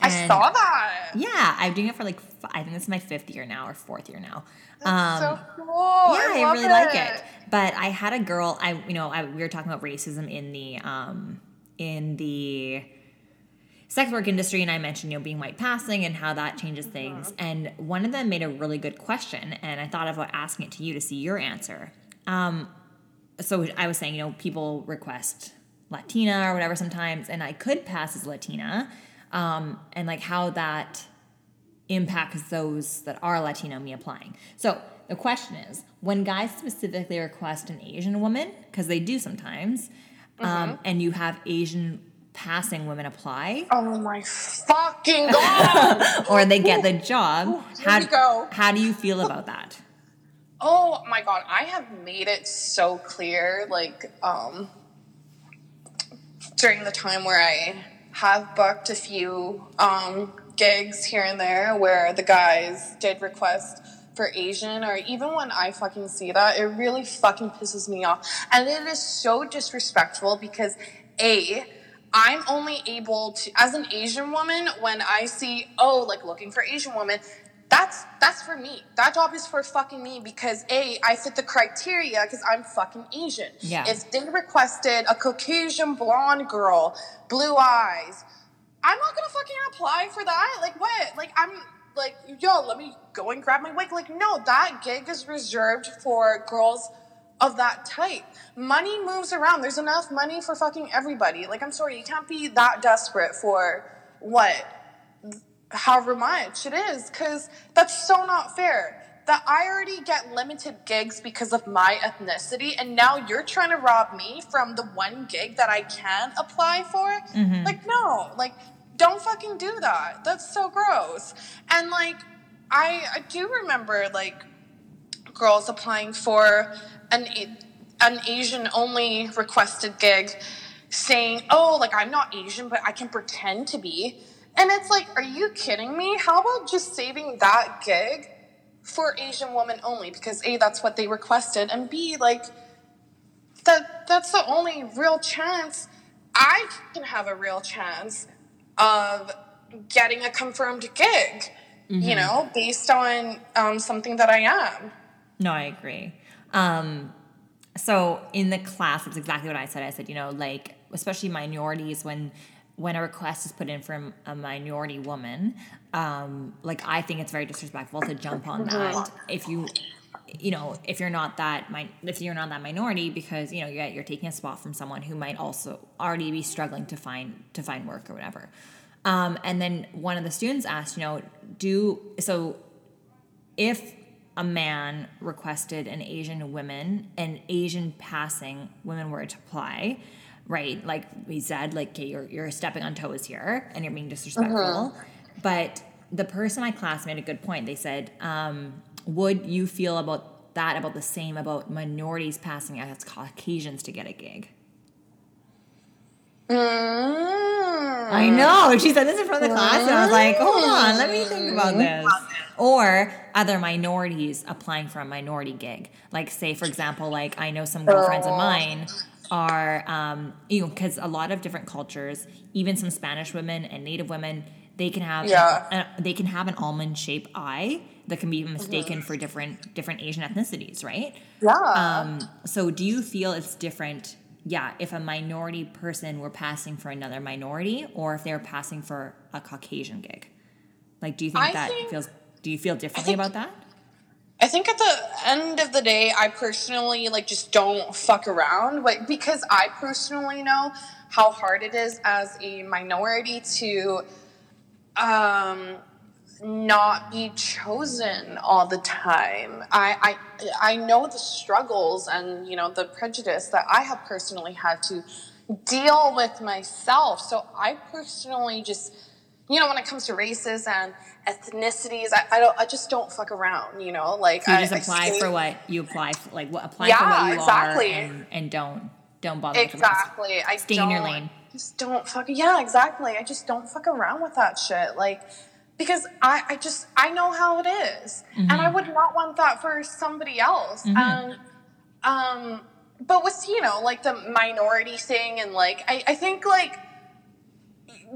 I saw that. Yeah, I'm doing it for like I think this is my fifth year now or fourth year now. Um, so cool. yeah, I, love really like it. But I had a girl. I you know I, we were talking about racism in the um in the sex work industry, and I mentioned you know being white passing and how that changes things. And one of them made a really good question, and I thought about asking it to you to see your answer. Um, so I was saying you know people request Latina or whatever sometimes, and I could pass as Latina, um, and like how that impacts those that are Latino me applying. So the question is when guys specifically request an Asian woman, because they do sometimes, um, and you have Asian passing women apply, Oh my fucking god! or they get the job, here how, we go. how do you feel about that? oh my god, I have made it so clear, like, um, during the time where I have booked a few um, gigs here and there where the guys did request for Asian, or even when I fucking see that, it really fucking pisses me off. And it is so disrespectful because, A, I'm only able to, as an Asian woman, when I see, oh, like looking for Asian woman, that's that's for me. That job is for fucking me because a I fit the criteria because I'm fucking Asian. Yeah. If they requested a Caucasian blonde girl, blue eyes, I'm not gonna fucking apply for that. Like what? Like I'm like yo, let me go and grab my wig. Like no, that gig is reserved for girls of that type. Money moves around. There's enough money for fucking everybody. Like I'm sorry, you can't be that desperate for what however much it is because that's so not fair that i already get limited gigs because of my ethnicity and now you're trying to rob me from the one gig that i can apply for mm-hmm. like no like don't fucking do that. That's so gross. And like, I, I do remember like girls applying for an an Asian only requested gig, saying, "Oh, like I'm not Asian, but I can pretend to be." And it's like, are you kidding me? How about just saving that gig for Asian women only? Because A, that's what they requested, and B, like that that's the only real chance I can have a real chance of getting a confirmed gig, mm-hmm. you know, based on um, something that I am. No, I agree. Um, so in the class, it's exactly what I said. I said, you know, like especially minorities when when a request is put in from a minority woman, um, like I think it's very disrespectful to jump on that if you you know if you're not that if you're not that minority because you know you're, you're taking a spot from someone who might also already be struggling to find to find work or whatever. Um, and then one of the students asked you know do so if a man requested an asian woman an asian passing woman were to apply right like we said like okay you're, you're stepping on toes here and you're being disrespectful uh-huh. but the person in my class made a good point they said um, would you feel about that about the same about minorities passing as Caucasians to get a gig? Mm. I know. She said this in front of the class, and I was like, hold on, let me think about mm. this. Or other minorities applying for a minority gig. Like, say, for example, like I know some girlfriends of oh. mine are, um, you know, because a lot of different cultures, even some Spanish women and Native women, they can have yeah. they can have an almond shaped eye that can be mistaken mm-hmm. for different different Asian ethnicities, right? Yeah. Um, so do you feel it's different? Yeah, if a minority person were passing for another minority, or if they were passing for a Caucasian gig, like, do you think I that think, feels? Do you feel differently think, about that? I think at the end of the day, I personally like just don't fuck around, like because I personally know how hard it is as a minority to um not be chosen all the time. I, I I know the struggles and you know the prejudice that I have personally had to deal with myself. So I personally just you know when it comes to races and ethnicities, I, I don't I just don't fuck around. You know, like so you just I, apply I for what you apply for, like what apply yeah, for what you exactly. are and, and don't don't bother exactly. I stay in your lane. Just don't fuck. Yeah, exactly. I just don't fuck around with that shit. Like because I, I just I know how it is. Mm-hmm. and I would not want that for somebody else. Mm-hmm. And um, but with you know like the minority thing and like I, I think like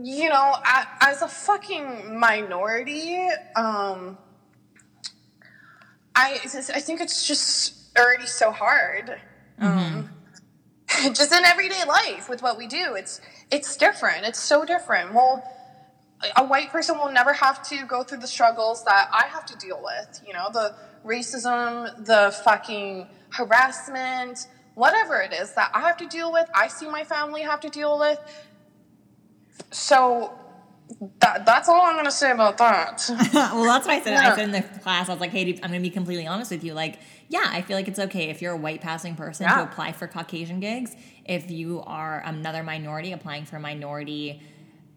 you know as a fucking minority, um, I I think it's just already so hard. Mm-hmm. Um, just in everyday life with what we do, it's it's different. It's so different. Well a white person will never have to go through the struggles that I have to deal with. You know, the racism, the fucking harassment, whatever it is that I have to deal with, I see my family have to deal with. So that, that's all I'm going to say about that. well, that's what I said. Yeah. I said in the class, I was like, hey, I'm going to be completely honest with you. Like, yeah, I feel like it's okay if you're a white passing person yeah. to apply for Caucasian gigs. If you are another minority applying for a minority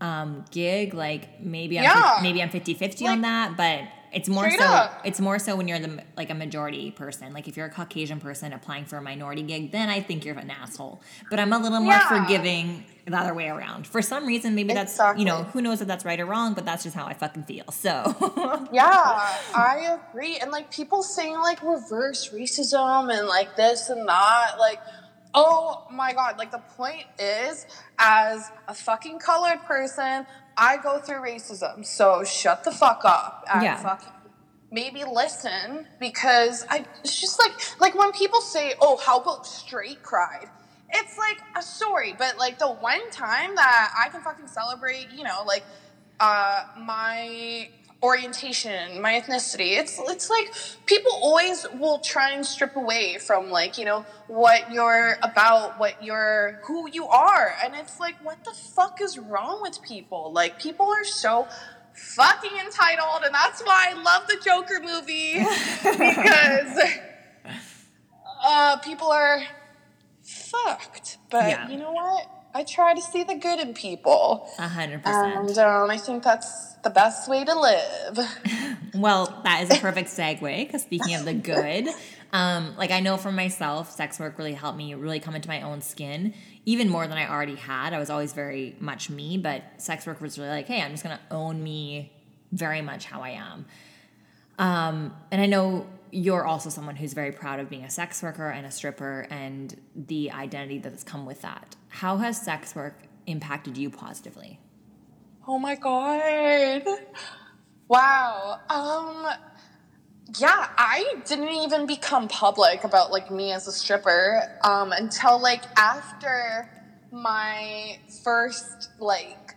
um, gig, like maybe I'm yeah. maybe I'm 50 50 like, on that, but it's more so up. it's more so when you're the like a majority person. Like if you're a Caucasian person applying for a minority gig, then I think you're an asshole. But I'm a little more yeah. forgiving the other way around. For some reason, maybe that's you know who knows if that's right or wrong, but that's just how I fucking feel. So yeah, I agree. And like people saying like reverse racism and like this and that, like Oh my god, like the point is, as a fucking colored person, I go through racism. So shut the fuck up and yeah. fuck maybe listen because I it's just like like when people say, "Oh, how about straight pride?" It's like a story, but like the one time that I can fucking celebrate, you know, like uh my orientation, my ethnicity. It's it's like people always will try and strip away from like, you know, what you're about, what you're who you are. And it's like what the fuck is wrong with people? Like people are so fucking entitled and that's why I love the Joker movie because uh people are fucked. But yeah. you know what? I try to see the good in people. A hundred And percent. um, I think that's the best way to live. Well, that is a perfect segue because speaking of the good, um, like I know for myself, sex work really helped me really come into my own skin, even more than I already had. I was always very much me, but sex work was really like, hey, I'm just gonna own me very much how I am. Um, and I know you're also someone who's very proud of being a sex worker and a stripper and the identity that's come with that. How has sex work impacted you positively? Oh my god. Wow. Um yeah, I didn't even become public about like me as a stripper um until like after my first like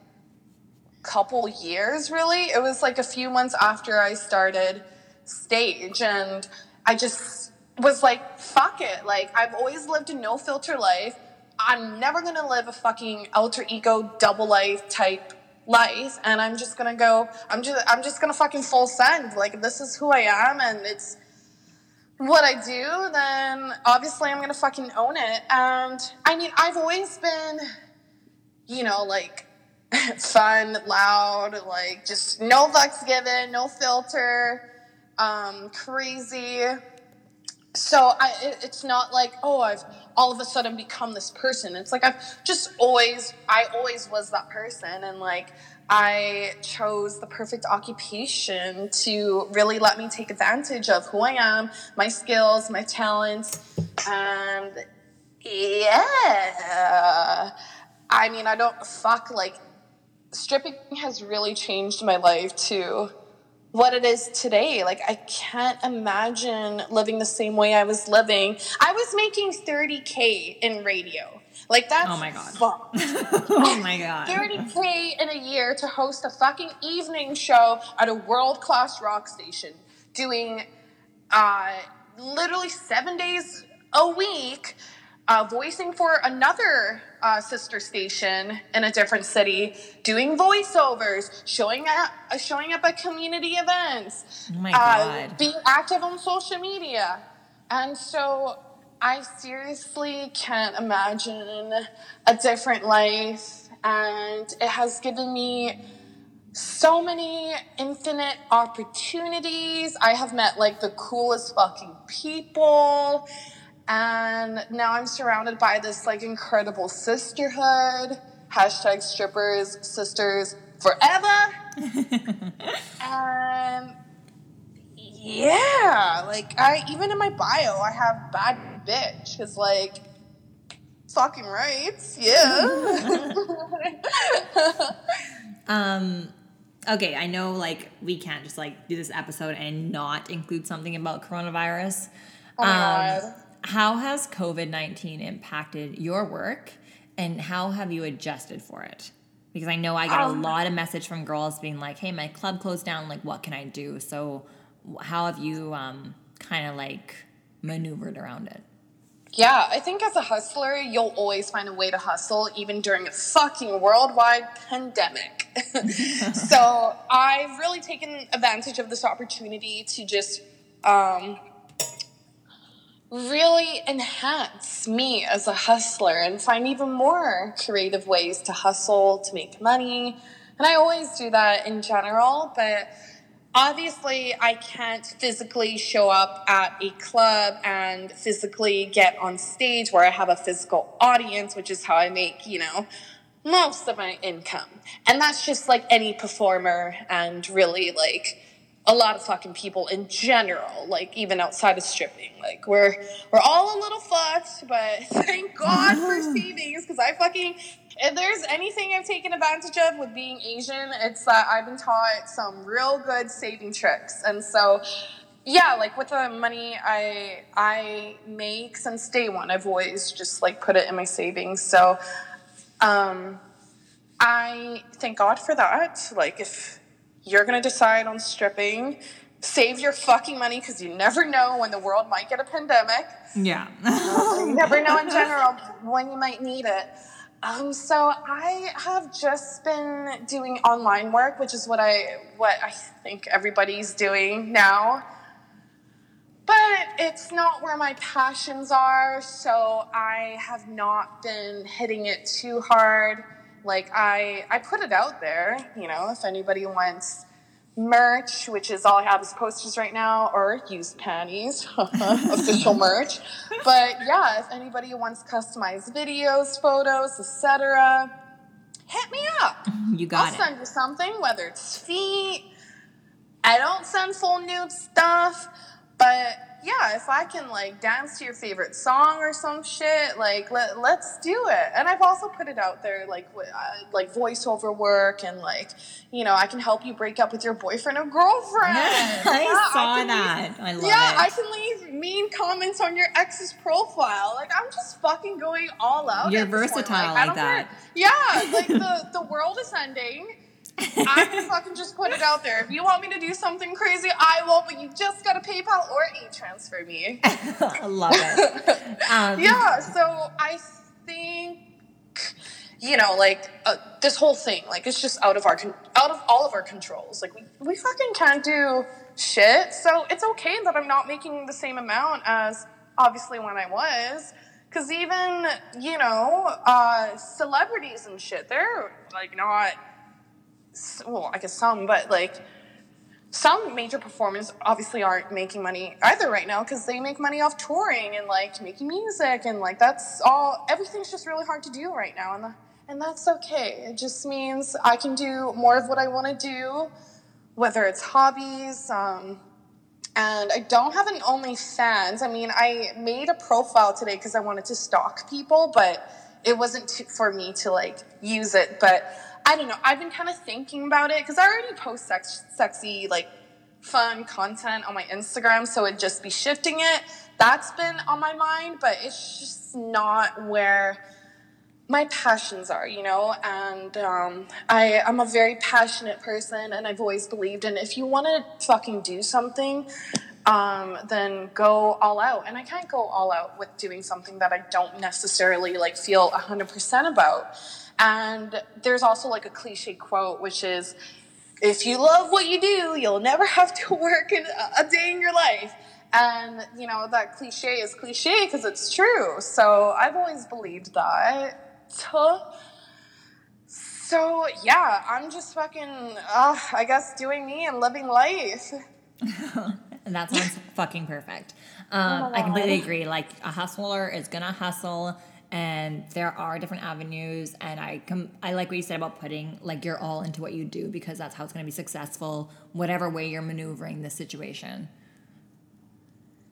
couple years really. It was like a few months after I started stage and I just was like fuck it. Like I've always lived a no filter life. I'm never going to live a fucking alter ego double life type life and I'm just to go I'm just I'm just to fucking full send. Like this is who I am and it's what I do, then obviously I'm gonna fucking own it. And I mean, I've always been, you know, like fun, loud, like just no fucks given, no filter, um, crazy. So I, it, it's not like oh I've all of a sudden become this person. It's like I've just always I always was that person, and like I chose the perfect occupation to really let me take advantage of who I am, my skills, my talents, and yeah. I mean, I don't fuck like stripping has really changed my life to what it is today. Like I can't imagine living the same way I was living. I was making 30k in radio. Like that's Oh my God. oh my god. 30k in a year to host a fucking evening show at a world class rock station, doing uh, literally seven days a week, uh, voicing for another uh, sister station in a different city, doing voiceovers, showing up, uh, showing up at community events, Oh uh, being active on social media, and so. I seriously can't imagine a different life, and it has given me so many infinite opportunities. I have met like the coolest fucking people, and now I'm surrounded by this like incredible sisterhood. Hashtag strippers, sisters forever. and yeah, like I even in my bio I have bad bitch because like fucking rights, yeah. Um, okay, I know like we can't just like do this episode and not include something about coronavirus. Oh my God. Um, how has COVID 19 impacted your work and how have you adjusted for it? Because I know I get a Um, lot of message from girls being like, hey, my club closed down. Like, what can I do? So, how have you um, kind of like maneuvered around it? Yeah, I think as a hustler, you'll always find a way to hustle, even during a fucking worldwide pandemic. so I've really taken advantage of this opportunity to just um, really enhance me as a hustler and find even more creative ways to hustle, to make money. And I always do that in general, but obviously I can't physically show up at a club and physically get on stage where I have a physical audience, which is how I make, you know, most of my income. And that's just like any performer and really like a lot of fucking people in general, like even outside of stripping. Like we're we're all a little fucked, but thank God for savings because I fucking if there's anything I've taken advantage of with being Asian, it's that I've been taught some real good saving tricks. And so yeah, like with the money I I make since day one, I've always just like put it in my savings. So um I thank God for that. Like if you're gonna decide on stripping, save your fucking money because you never know when the world might get a pandemic. Yeah. You never know in general when you might need it. Um, so I have just been doing online work, which is what I what I think everybody's doing now. but it's not where my passions are, so I have not been hitting it too hard. Like I I put it out there, you know, if anybody wants merch, which is all I have is posters right now, or used panties, official merch. But yeah, if anybody wants customized videos, photos, etc., hit me up. You got it. I'll it. send you something, whether it's feet. I don't send full nude stuff, but yeah, if I can like dance to your favorite song or some shit, like let let's do it. And I've also put it out there, like with, uh, like voiceover work and like you know I can help you break up with your boyfriend or girlfriend. I Yeah, saw can that. leave- I love it. yeah, it. I can leave mean comments on your ex's profile. Like I'm just fucking going all out. You're at this point. versatile I like that. care. Yeah, like the the world is ending. I can fucking just put it out there. If you want me to do something crazy, I will, but you just gotta PayPal or e-transfer me. I love it. Um, yeah, so I think you know, like uh, this whole thing, like it's just out of our con- out of all of our controls. Like we we fucking can't do shit. So it's okay that I'm not making the same amount as obviously when I was. Cause even you know, uh, celebrities and shit, they're like not. Well, I guess some, but like some major performers obviously aren't making money either right now because they make money off touring and like making music and like that's all everything's just really hard to do right now and the, and that's okay. It just means i can do more of what i want to do whether it's hobbies um, and i don't have an onlyfans. I mean i made a profile today because i wanted to stalk people but it wasn't for me to like use it but i don't know i've been kind of thinking about it because i already post sex, sexy like fun content on my instagram so it'd just be shifting it that's been on my mind but it's just not where my passions are, you know, and um, I, I'm a very passionate person, and I've always believed in if you want to fucking do something, um, then go all out. And I can't go all out with doing something that I don't necessarily like feel 100% about. And there's also like a cliche quote, which is, if you love what you do, you'll never have to work in a, day in your life. And, you know, that cliche is cliche because it's true. So I've always believed that. So, yeah, I'm just fucking, uh, I guess, doing me and living life. And that sounds fucking perfect. Um, I completely agree. Like a hustler is gonna hustle, and there are different avenues. And I com- I like what you said about putting like your all into what you do because that's how it's gonna be successful, whatever way you're maneuvering the situation.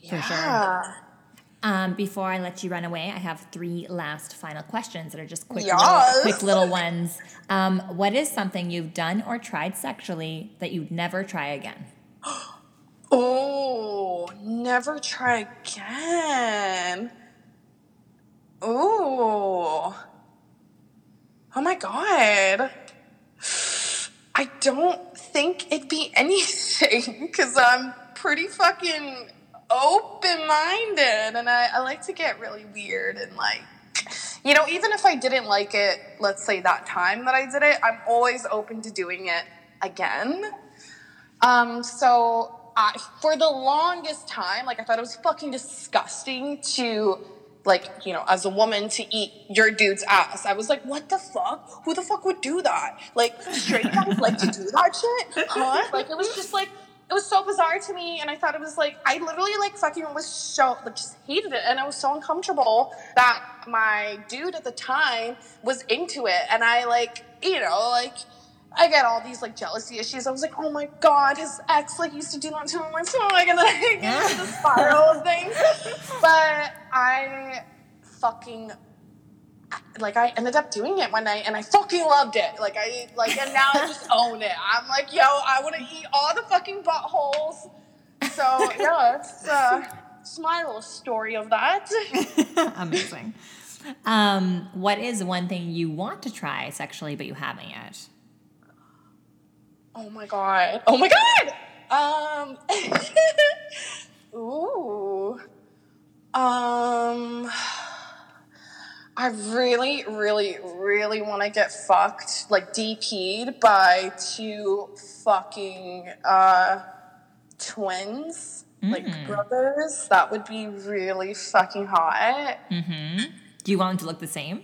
For sure. Yeah. Um, before I let you run away, I have three last final questions that are just quick, Yes. little, quick little ones. Um, what is something you've done or tried sexually that you'd never try again? Oh, never try again. Ooh. Oh my god. I don't think it'd be anything because I'm pretty fucking open minded and I, I like to get really weird and like, you know, even if I didn't like it, let's say that time that I did it, I'm always open to doing it again. Um, so I, for the longest time, like I thought it was fucking disgusting to, like, you know, as a woman to eat your dude's ass. I was like, what the fuck? Who the fuck would do that? Like, straight guys like to do that shit? Huh? Like, it was just like, it was so bizarre to me, and I thought it was like, I literally like fucking was so, like, just hated it, and I was so uncomfortable that my dude at the time was into it, and I like, you know, like, I get all these like jealousy issues. I was like, oh my god, his ex like used to do that to him. Like, oh my god, and then I get into the spiral of things. But I fucking like I ended up doing it one night and I fucking loved it. Like I like and now I just own it. I'm like, yo, I want to eat all the fucking buttholes. So yeah, it's uh, it's my little story of that. Amazing. Um, what is one thing you want to try sexually but you haven't yet? Oh my god. Oh my god. Um. ooh. Um. I really, really, really want to get fucked, like DP'd by two fucking uh, twins. like brothers, that would be really fucking hot. Do you want them to look the same?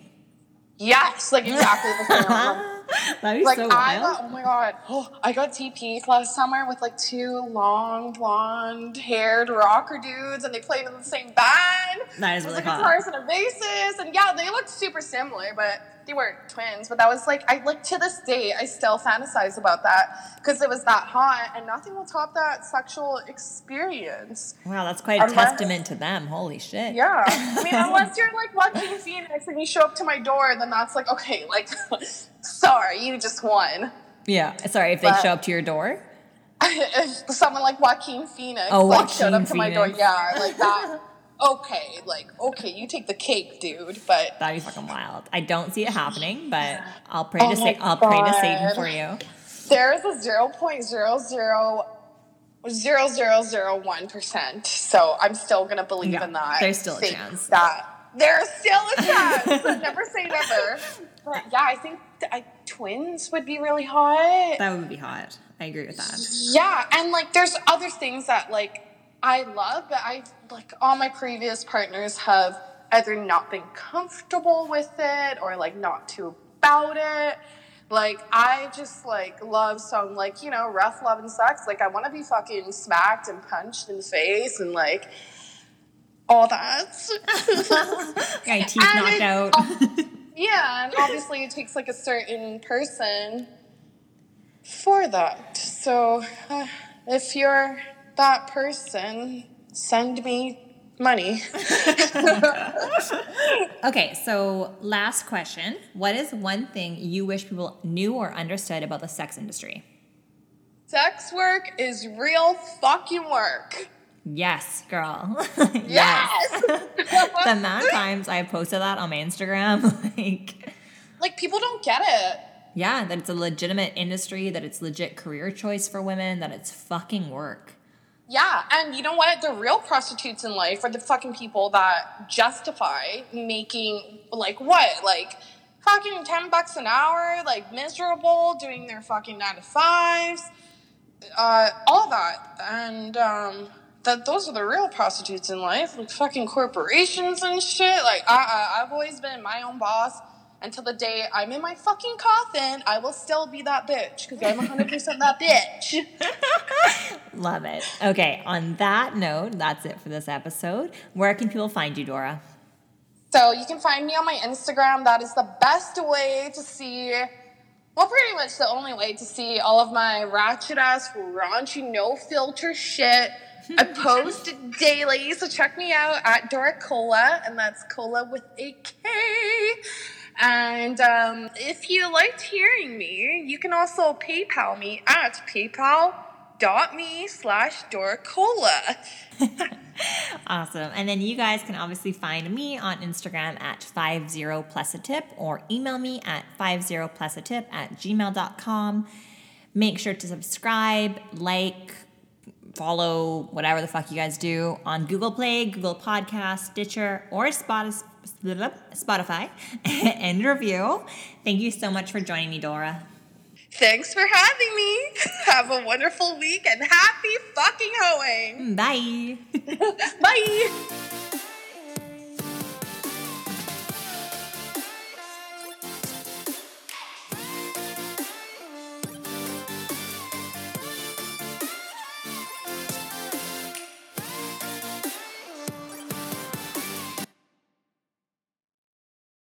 Yes, like exactly the same. That'd be Like so I wild. got, oh my god, oh, I got DP last summer with like two long blonde haired rocker dudes, and they played in the same band. That is really a hot. guitarist and a bassist, and yeah, they looked super similar, but they weren't twins. But that was like, I like to this day, I still fantasize about that because it was that hot, and nothing will top that sexual experience. Wow, that's quite a testament to them. Holy shit. Yeah, I mean, unless you're like Joaquin Phoenix and you show up to my door, then that's like, okay, like, sorry, you just won. Yeah. Sorry if they show up to your door. if someone like Joaquin Phoenix Oh, like showed Joaquin up to my door, Phoenix. yeah, like that. Okay, like okay, you take the cake, dude. But That'd be fucking wild. I don't see it happening, but I'll pray Oh to my I'll pray to Satan for you. there is a zero point zero zero zero zero zero one percent. So I'm still gonna believe Yeah, in that. there's still a chance. That there's still a chance. never say never. But yeah, I think th- I, twins would be really hot. That would be hot. I agree with that. Yeah, and like there's other things that like I love, but I like all my previous partners have either not been comfortable with it or like not too about it. Like I just like love some like, you know, rough love and sex. Like I wanna be fucking smacked and punched in the face and like all that. Got teeth And knocked it- out. yeah, and obviously it takes like a certain person for that. So uh, if you're that person, send me money. okay, so last question. What is one thing you wish people knew or understood about the sex industry? Sex work is real fucking work. Yes, girl. Yes. the amount of times I posted that on my Instagram, like, like people don't get it. yeah, that it's a legitimate industry, that it's legit career choice for women, that it's fucking work. Yeah, and you know what? The real prostitutes in life are the fucking people that justify making like what? Like fucking 10 bucks an hour, like miserable, doing their fucking 9 to 5s, uh all that. And um that those are the real prostitutes in life, like fucking corporations and shit. Like I, I I've always been my own boss until the day I'm in my fucking coffin. I will still be that bitch because I'm 100% that bitch. Love it. Okay, on that note, that's it for this episode. Where can people find you, Dora? So you can find me on my Instagram. That is the best way to see, well, pretty much the only way to see all of my ratchet ass, raunchy, no filter shit. I post daily, so check me out at Dora Kola, and that's Cola with a K. And um, if you liked hearing me, you can also PayPal me at paypal.me slash Dora Kola. Awesome. And then you guys can obviously find me on Instagram at 50 plus a tip or email me at 50 plus a tip at gmail.com. Make sure to subscribe, like, follow, whatever the fuck you guys do on Google Play, Google Podcast, Stitcher, or Spotify and review. Thank you so much for joining me, Dora. Thanks for having me. Have a wonderful week and happy fucking hoeing. Bye. Bye.